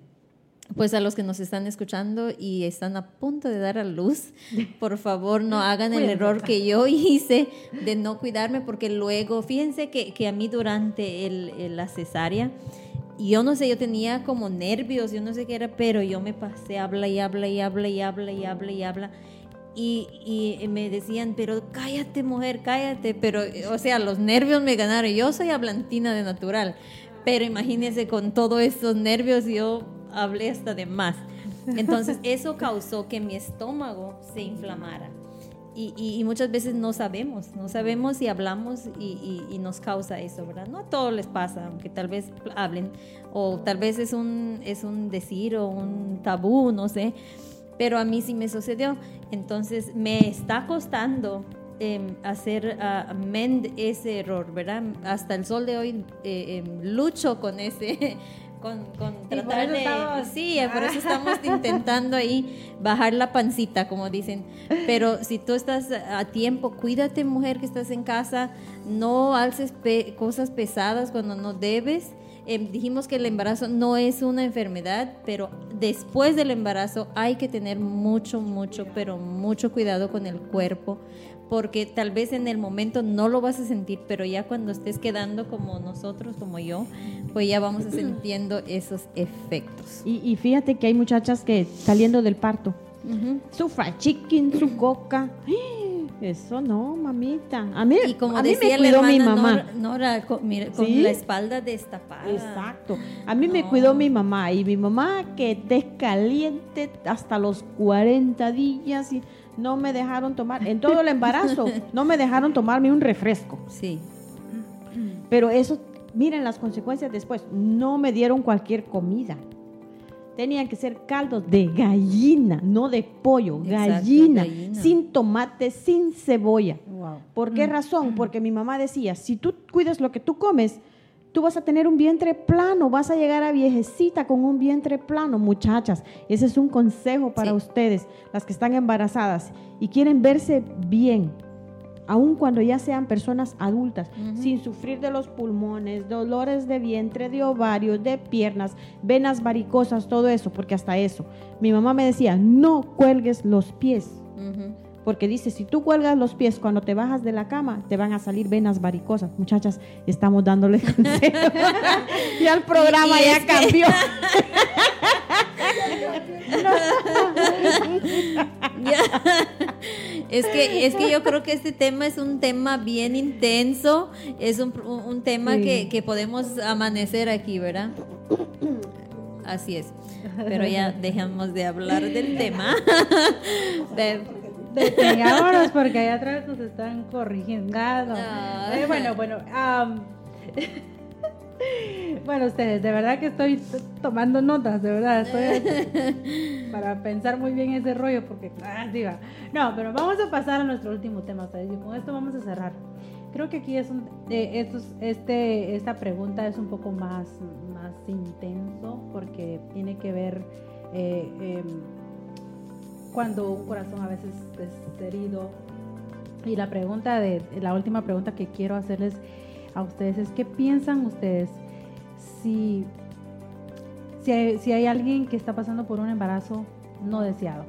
pues a los que nos están escuchando y están a punto de dar a luz, por favor no hagan el error que yo hice de no cuidarme, porque luego, fíjense que, que a mí durante el, el, la cesárea, yo no sé, yo tenía como nervios, yo no sé qué era, pero yo me pasé, habla y habla y habla y habla y habla y habla. Y, y, me decían, pero cállate mujer, cállate, pero o sea, los nervios me ganaron, yo soy hablantina de natural, pero imagínense con todos estos nervios yo hablé hasta de más. Entonces eso causó que mi estómago se inflamara. y, y- y muchas veces no sabemos, no sabemos y hablamos y nos causa eso, ¿verdad? No a todos les pasa, aunque tal vez hablen, o tal vez es un, es un decir o un tabú, no sé, pero a mí sí me sucedió. Entonces me está costando em, hacer ah, mend ese error, ¿verdad? Hasta el sol de hoy eh, em, lucho con ese... Con, tratar de... estamos- Sí, por eso estamos intentando ahí bajar la pancita, como dicen. Pero si tú estás a tiempo, cuídate mujer que estás en casa, no alces pe- cosas pesadas cuando no debes. Em, dijimos que el embarazo no es una enfermedad, pero después del embarazo hay que tener mucho, mucho, pero mucho cuidado con el cuerpo, porque tal vez en el momento no lo vas a sentir, pero ya cuando estés quedando como nosotros, como yo, pues ya vamos a sintiendo esos efectos. Y, y fíjate que hay muchachas que saliendo del parto, Ujú. su fried chicken, su coca. Eso no, mamita. A mí, Y como a mí decía me la cuidó mi mamá. Nora, Nora, con, mira, con ¿Sí? la espalda destapada. Exacto. A mí me cuidó mi mamá y mi mamá que esté caliente hasta los 40 días y no me dejaron tomar, en todo el embarazo, no me dejaron tomarme un refresco. Sí. Pero eso, miren las consecuencias después, no me dieron cualquier comida. Tenían que ser caldos de gallina, no de pollo, Exacto, gallina, gallina. sin tomate, sin cebolla. Wow. ¿Por qué razón? Porque mi mamá decía, si tú cuidas lo que tú comes, tú vas a tener un vientre plano, vas a llegar a viejecita con un vientre plano, muchachas. Ese es un consejo para Sí. ustedes, las que están embarazadas y quieren verse bien, aun cuando ya sean personas adultas, sin sufrir de los pulmones, dolores de vientre, de ovarios, de piernas, venas varicosas, todo eso, porque hasta eso. Mi mamá me decía, no cuelgues los pies. Porque dice, si tú cuelgas los pies cuando te bajas de la cama, te van a salir venas varicosas. Muchachas, estamos dándoles consejos. ya el programa Y- y ya es que- cambió. Ya. Es que, es que yo creo que este tema es un tema bien intenso, es un, un tema Sí. que, que podemos amanecer aquí, ¿verdad? Así es. Pero ya dejamos de hablar del tema. Bev. Detengámonos porque allá atrás nos están corrigiendo. Ah. Eh, bueno, bueno. am, bueno, ustedes, de verdad que estoy tomando notas, de verdad. Estoy para pensar muy bien ese rollo porque. ah, va. No, pero vamos a pasar a nuestro último tema, ustedes. Y con esto vamos a cerrar. Creo que aquí es un, eh, estos- este, esta pregunta es un poco más, más intenso porque tiene que ver eh, em, cuando un corazón a veces es herido. Y la pregunta de, la última pregunta que quiero hacerles a ustedes es, ¿qué piensan ustedes si, si, hay, si hay alguien que está pasando por un embarazo no deseado?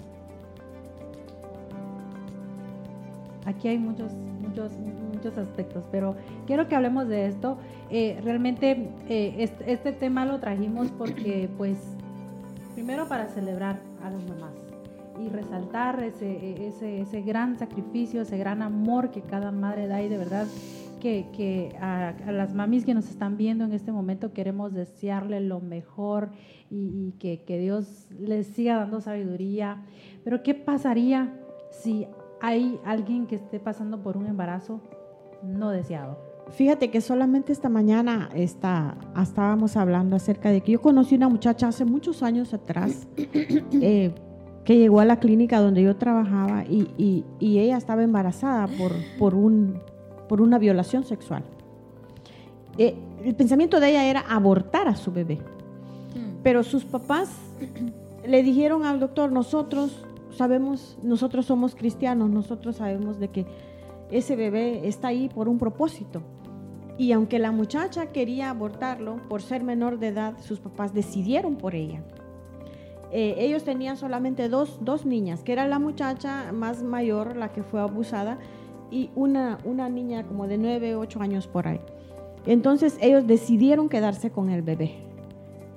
Aquí hay muchos, muchos, muchos aspectos, pero quiero que hablemos de esto. Eh, realmente este, este tema lo trajimos porque, pues, primero para celebrar a las mamás y resaltar ese, ese, ese gran sacrificio, ese gran amor que cada madre da y de verdad que, que a, a las mamis que nos están viendo en este momento queremos desearle lo mejor y, y que, que Dios les siga dando sabiduría. Pero ¿qué pasaría si hay alguien que esté pasando por un embarazo no deseado? Fíjate que solamente esta mañana está, estábamos hablando acerca de que yo conocí una muchacha hace muchos años atrás eh, que llegó a la clínica donde yo trabajaba y, y- y ella estaba embarazada por, por, un, por una violación sexual. Eh, el pensamiento de ella era abortar a su bebé. Pero sus papás le dijeron al doctor, nosotros sabemos, nosotros somos cristianos, nosotros sabemos de que ese bebé está ahí por un propósito. Y aunque la muchacha quería abortarlo por ser menor de edad, sus papás decidieron por ella. Eh, ellos tenían solamente dos, dos niñas, que era la muchacha más mayor, la que fue abusada, y una, una niña como de 9, 8 años por ahí. Entonces ellos decidieron quedarse con el bebé.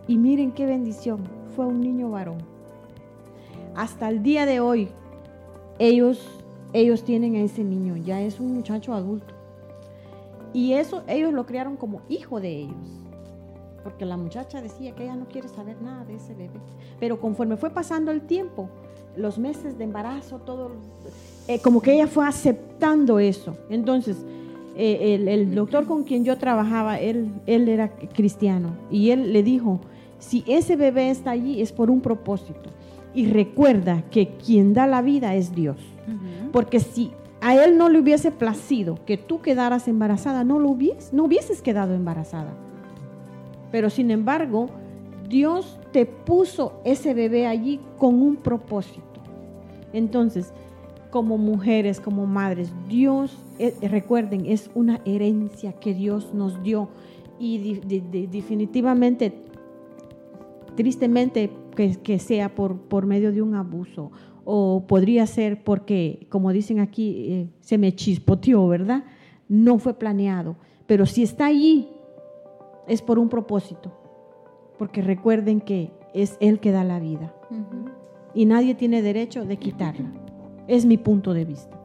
Y miren qué bendición, fue un niño varón. Hasta el día de hoy, ellos, ellos tienen a ese niño, ya es un muchacho adulto. Y eso ellos lo criaron como hijo de ellos. Porque la muchacha decía que ella no quiere saber nada de ese bebé. Pero conforme fue pasando el tiempo, los meses de embarazo, todo, eh, como que ella fue aceptando eso. Entonces, eh, el, el doctor con quien yo trabajaba, él, él era cristiano y él le dijo, si ese bebé está allí es por un propósito. Y recuerda que quien da la vida es Dios. Porque si a él no le hubiese placido que tú quedaras embarazada, no lo hubies, no hubieses quedado embarazada. Pero sin embargo, Dios te puso ese bebé allí con un propósito. Entonces, como mujeres, como madres, Dios, eh, recuerden, es una herencia que Dios nos dio y definitivamente, tristemente, que, sea por, por medio de un abuso o podría ser porque, como dicen aquí, eh, se me chispoteó, ¿verdad? No fue planeado. Pero si está allí, es por un propósito. Porque recuerden que es Él que da la vida. Y nadie tiene derecho de quitarla. Es mi punto de vista.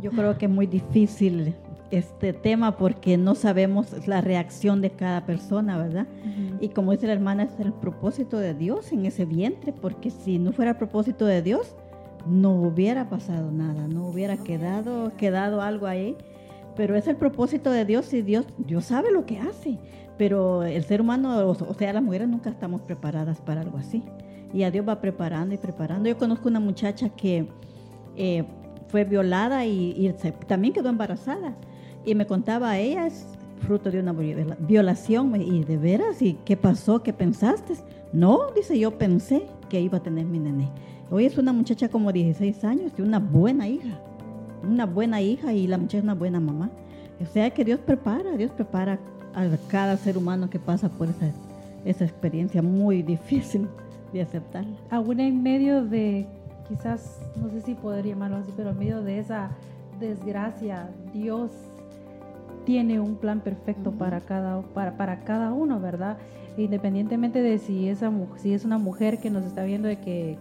Yo creo que es muy difícil este tema porque no sabemos la reacción de cada persona, ¿verdad? Y como dice la hermana, es el propósito de Dios en ese vientre, porque si no fuera el propósito de Dios, no hubiera pasado nada, no hubiera quedado, quedado algo ahí. Pero es el propósito de Dios y Dios, Dios sabe lo que hace. Pero el ser humano, o sea, las mujeres nunca estamos preparadas para algo así. Y a Dios va preparando y preparando. Yo conozco una muchacha que eh, fue violada y, y también quedó embarazada y me contaba, ella es fruto de una violación. Y de veras, ¿y qué pasó? ¿Qué pensaste? No, dice, yo pensé que iba a tener mi nené. Hoy es una muchacha como 16 años y una buena hija. Una buena hija y la muchacha es una buena mamá. O sea que Dios prepara, Dios prepara a cada ser humano que pasa por esa, esa experiencia muy difícil de aceptar. Aún en medio de, quizás, no sé si podría llamarlo así, pero en medio de esa desgracia, Dios tiene un plan perfecto para, cada, para, para cada uno, ¿verdad? Independientemente de si, esa, si es una mujer que nos está viendo de que,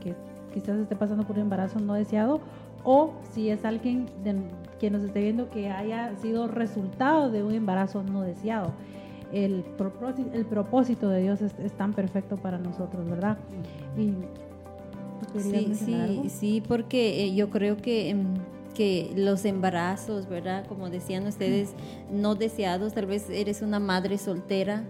quizás esté pasando por un embarazo no deseado o si es alguien que nos esté viendo que haya sido resultado de un embarazo no deseado. El propósito, el propósito de Dios es, tan perfecto para nosotros, ¿verdad? Y, sí, sí, sí, porque eh, yo creo que... Em, que los embarazos, ¿verdad? Como decían ustedes, no deseados, tal vez eres una madre soltera.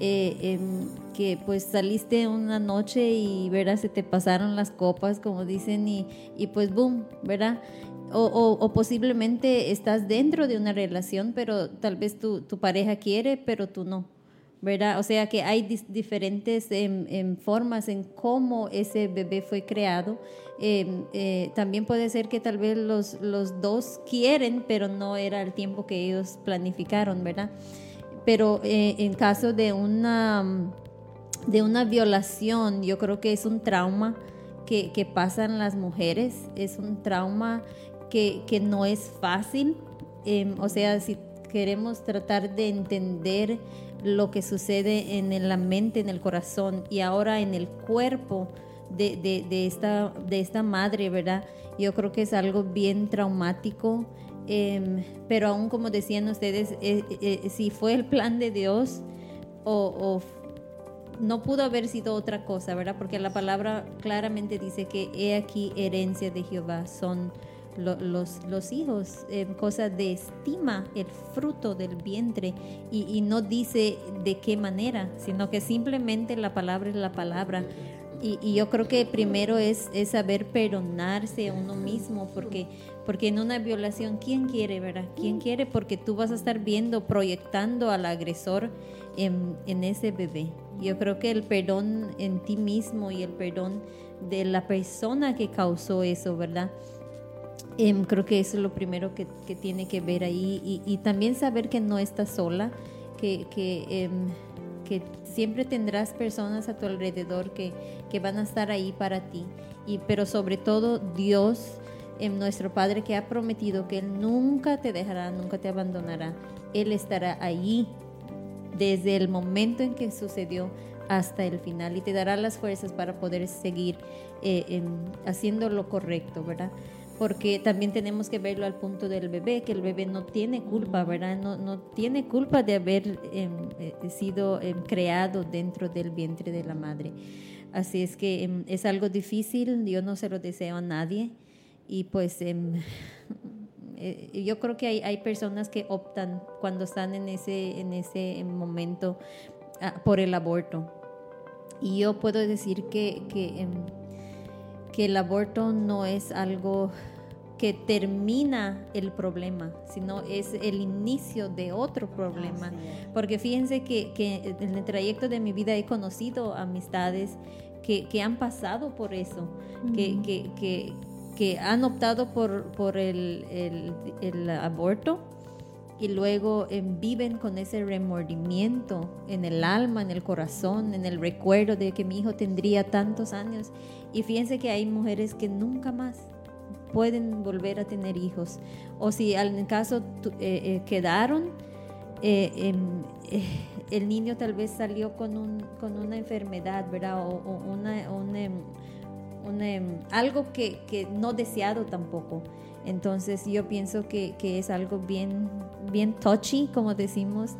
Eh, em, que pues saliste una noche y verás se te pasaron las copas como dicen y, y pues boom verdad o, o, posiblemente estás dentro de una relación pero tal vez tu, tu pareja quiere pero tú no ¿verdad? O sea que hay diferentes em, em, formas en cómo ese bebé fue creado. Em, eh, también puede ser que tal vez los, los dos quieren, pero no era el tiempo que ellos planificaron, ¿verdad? Pero eh, en caso de una, de una violación, yo creo que es un trauma que, que pasan las mujeres, es un trauma que, no es fácil. o sea, si queremos tratar de entender lo que sucede en la mente, en el corazón y ahora en el cuerpo de, esta, madre, ¿verdad? Yo creo que es algo bien traumático, em, pero aún como decían ustedes, eh, eh, si fue el plan de Dios o, no pudo haber sido otra cosa, ¿verdad? Porque la palabra claramente dice que he aquí herencia de Jehová son los, hijos, eh, cosa de estima, el fruto del vientre, y, no dice de qué manera, sino que simplemente la palabra es la palabra. Y, yo creo que primero es, es, saber perdonarse a uno mismo, porque, porque en una violación, ¿quién quiere, verdad? ¿Quién quiere? Porque tú vas a estar viendo, proyectando al agresor en, en ese bebé. Yo creo que el perdón en ti mismo y el perdón de la persona que causó eso, ¿verdad? Em, creo que eso es lo primero que, tiene que ver ahí y, también saber que no estás sola, que, em, que, siempre tendrás personas a tu alrededor que, que, van a estar ahí para ti, y, pero sobre todo Dios, em, nuestro Padre que ha prometido que Él nunca te dejará, nunca te abandonará, Él estará ahí desde el momento en que sucedió hasta el final y te dará las fuerzas para poder seguir eh, haciendo lo correcto, ¿verdad? Porque también tenemos que verlo al punto del bebé, que el bebé no tiene culpa, ¿verdad? No, no tiene culpa de haber em, eh, sido em, creado dentro del vientre de la madre. Así es que em, es algo difícil, yo no se lo deseo a nadie. y pues eh, yo creo que hay, hay, personas que optan cuando están en ese, en ese momento ah, por el aborto. Y yo puedo decir que, que, que el aborto no es algo que termina el problema, sino es el inicio de otro problema. Porque fíjense que, que, en el trayecto de mi vida he conocido amistades que, que han pasado por eso, que, que, que, han optado por, por el, el, el aborto y luego eh, viven con ese remordimiento en el alma, en el corazón, en el recuerdo de que mi hijo tendría tantos años. Y fíjense que hay mujeres que nunca más pueden volver a tener hijos. O si en caso eh, eh, quedaron, eh, el niño tal vez salió con, un, con una enfermedad, ¿verdad? O, em, em, algo que, que, no deseado tampoco. Entonces yo pienso que, que, es algo bien, bien touchy, como decimos,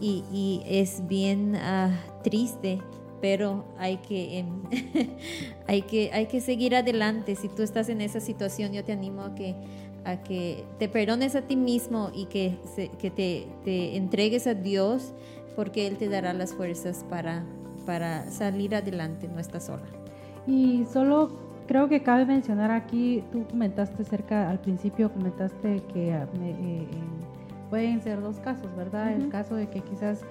y, y es bien uh, triste pero hay que, em, hay que, hay que seguir adelante. Si tú estás en esa situación, yo te animo a que, a que te perdones a ti mismo y que, que te, te, entregues a Dios, porque Él te dará las fuerzas para, para salir adelante, no estás sola. Y solo creo que cabe mencionar aquí, tú comentaste cerca, al principio comentaste que eh, eh, pueden ser dos casos, ¿verdad? El caso de que quizás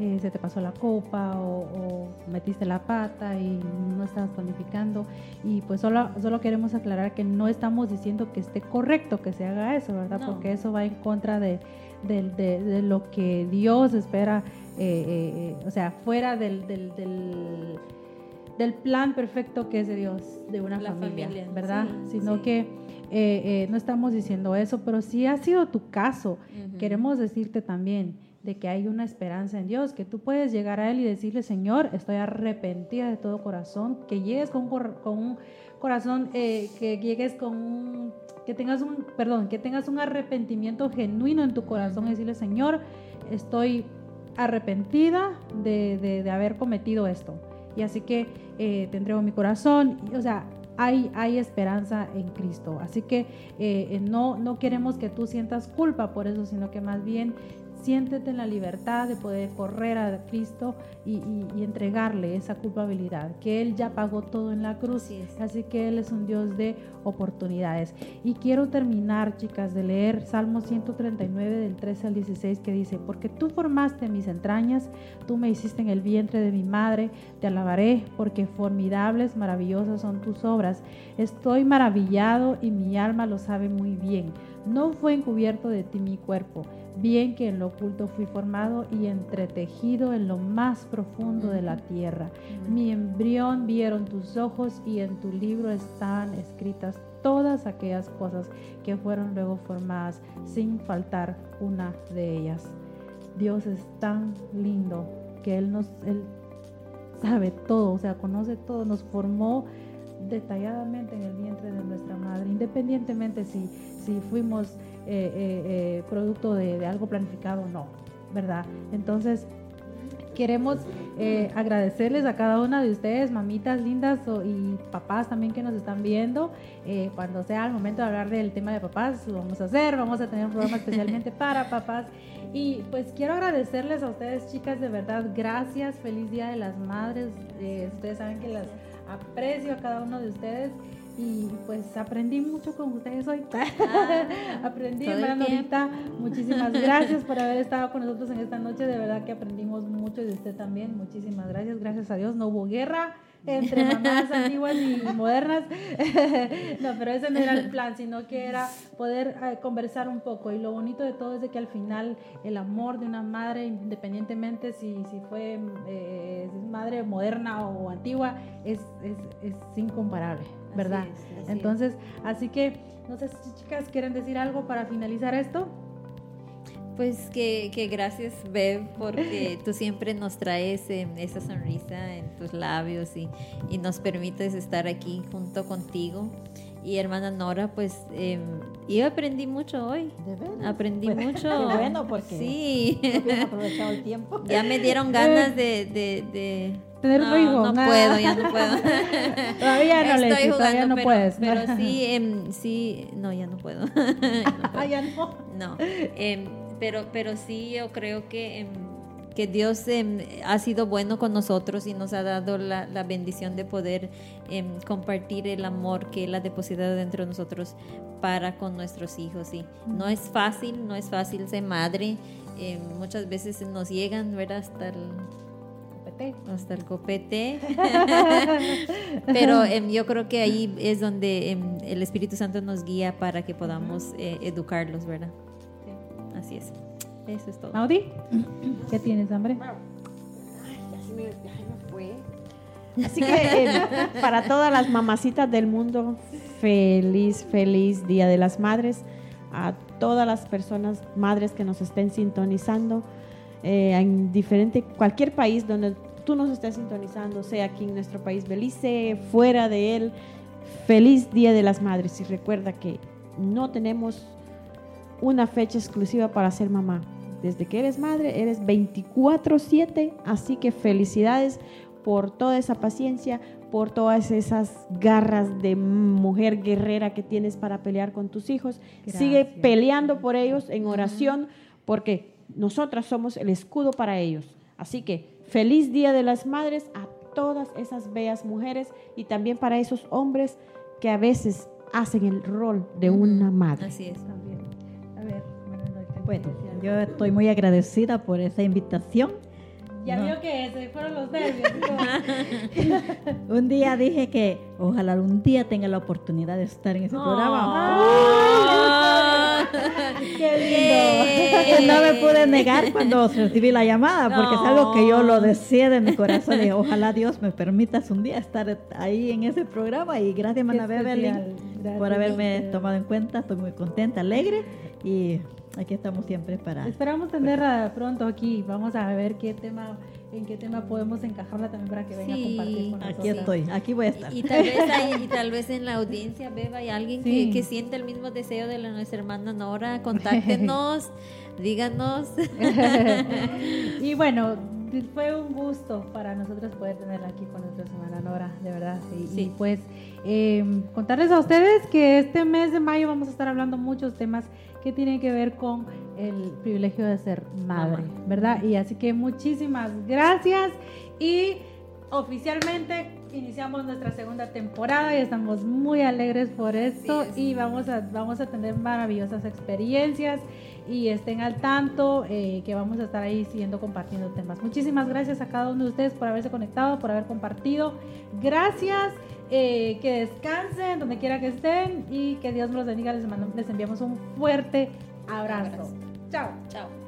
eh, se te pasó la copa o, metiste la pata y no estabas planificando. Y pues solo, solo queremos aclarar que no estamos diciendo que esté correcto que se haga eso, ¿verdad? Porque eso va en contra de, de, lo que Dios espera, eh, eh, o sea, fuera del, del, del, plan perfecto que es de Dios, de una familia, ¿verdad? Sino que... no estamos diciendo eso, pero si ha sido tu caso, queremos decirte también de que hay una esperanza en Dios, que tú puedes llegar a Él y decirle, Señor, estoy arrepentida de todo corazón, que llegues con, con un corazón, eh, que llegues con un, que tengas un, perdón, que tengas un arrepentimiento genuino en tu corazón y decirle, Señor, estoy arrepentida de, de, haber cometido esto. Y así que eh, te entrego mi corazón. o sea, hay, hay, esperanza en Cristo. Así que eh, no, no queremos que tú sientas culpa por eso, sino que más bien Siéntete en la libertad de poder correr a Cristo y, entregarle esa culpabilidad, que Él ya pagó todo en la cruz. Así que Él es un Dios de oportunidades. Y quiero terminar, chicas, de leer Salmo 139 del 13 al 16 que dice, porque tú formaste mis entrañas, tú me hiciste en el vientre de mi madre, te alabaré porque formidables, maravillosas son tus obras. Estoy maravillado y mi alma lo sabe muy bien. No fue encubierto de ti mi cuerpo bien que en lo oculto fui formado y entretejido en lo más profundo de la tierra. Mi embrión vieron tus ojos y en tu libro están escritas todas aquellas cosas que fueron luego formadas sin faltar una de ellas. Dios es tan lindo que Él nos él sabe todo, o sea, conoce todo, nos formó detalladamente en el vientre de nuestra madre, independientemente si, si fuimos eh, eh, eh, producto de, algo planificado no, ¿verdad? Entonces, queremos agradecerles a cada una de ustedes, mamitas lindas y papás también que nos están viendo. cuando sea el momento de hablar del tema de papás, lo vamos a hacer, vamos a tener un programa especialmente para papás. Y pues quiero agradecerles a ustedes, chicas, de verdad, gracias, feliz Día de las Madres. ustedes saben que las aprecio a cada uno de ustedes y pues aprendí mucho con ustedes hoy. Ah, aprendí, ahorita. Muchísimas gracias por haber estado con nosotros en esta noche. De verdad que aprendimos mucho y de usted también. Muchísimas gracias. Gracias a Dios. No hubo guerra entre mamás antiguas y modernas. no, pero ese no era el plan, sino que era poder eh, conversar un poco. Y lo bonito de todo es de que al final el amor de una madre, independientemente si, si fue eh, madre moderna o antigua, es, es, es incomparable, ¿verdad? Entonces, así que, no sé si chicas quieren decir algo para finalizar esto. Pues que, que, gracias, Bev, porque tú siempre nos traes em, esa sonrisa en tus labios y, y, nos permites estar aquí junto contigo. Y hermana Nora, pues eh, yo aprendí mucho hoy. ¿De verdad? Aprendí mucho. Qué bueno, porque sí. aprovechado el tiempo. Ya me dieron ganas de, de, tener hijo? No puedo, ya no puedo. todavía no, Estoy jugando, todavía no pero, puedes. Pero sí, em, sí, no, ya no puedo. no Ah, ya no. No, em, pero, pero sí, yo creo que, em, que Dios ha sido bueno con nosotros y nos ha dado la, la bendición de poder compartir el amor que Él ha depositado dentro de nosotros para con nuestros hijos. Y no es fácil, no es fácil ser madre. Muchas veces nos llegan, ¿verdad? Hasta el, hasta el copete. Pero em, yo creo que ahí es donde em, el Espíritu Santo nos guía para que podamos eh, educarlos, ¿verdad? Así es. Eso es todo. Maudi, ¿qué tienes, hambre? Así que eh, para todas las mamacitas del mundo, feliz, feliz Día de las Madres. A todas las personas, madres que nos estén sintonizando eh, en diferente, cualquier país donde tú nos estés sintonizando, sea aquí en nuestro país Belice, fuera de él, feliz Día de las Madres. Y recuerda que no tenemos una fecha exclusiva para ser mamá. Desde que eres madre, eres 24/7, así que felicidades por toda esa paciencia, por todas esas garras de mujer guerrera que tienes para pelear con tus hijos. Gracias. Sigue peleando por ellos en oración, porque nosotras somos el escudo para ellos. Así que feliz Día de las Madres a todas esas bellas mujeres y también para esos hombres que a veces hacen el rol de una madre. Así es. También. A ver, Bueno, yo estoy muy agradecida por esa invitación. Ya No. vio que se fueron los nervios. Un día dije que ojalá un día tenga la oportunidad de estar en ese programa. Ah. Que no me pude negar cuando recibí la llamada, porque es algo que yo lo deseé de mi corazón. Y ojalá Dios me permitas un día estar ahí en ese programa. Y gracias, Mana Qué Beverly, por haberme tomado en cuenta. Estoy muy contenta, alegre. Y aquí estamos siempre para. Esperamos tenerla pronto aquí. Vamos a ver qué tema, en qué tema podemos encajarla también para que venga Sí, a compartir con nosotros. Aquí estoy, aquí voy a estar. Y, y tal vez hay- y tal vez en la audiencia, Beba, hay alguien Sí. que, que siente el mismo deseo de la, nuestra hermana Nora. Contáctenos, díganos. y bueno, fue un gusto para nosotros poder tenerla aquí con nuestra semana Nora, de verdad. Y, Sí. y pues eh, contarles a ustedes que este mes de mayo vamos a estar hablando muchos temas que tienen que ver con el privilegio de ser madre, Mamá. ¿verdad? Y así que muchísimas gracias y oficialmente iniciamos nuestra segunda temporada y estamos muy alegres por esto es. y vamos a, vamos a tener maravillosas experiencias y estén al tanto eh, que vamos a estar ahí siguiendo compartiendo temas. Muchísimas gracias a cada uno de ustedes por haberse conectado, por haber compartido. Gracias, eh, que descansen donde quiera que estén y que Dios los bendiga. Les, mando- les enviamos un fuerte abrazo. Abrazo. Chao. Chao.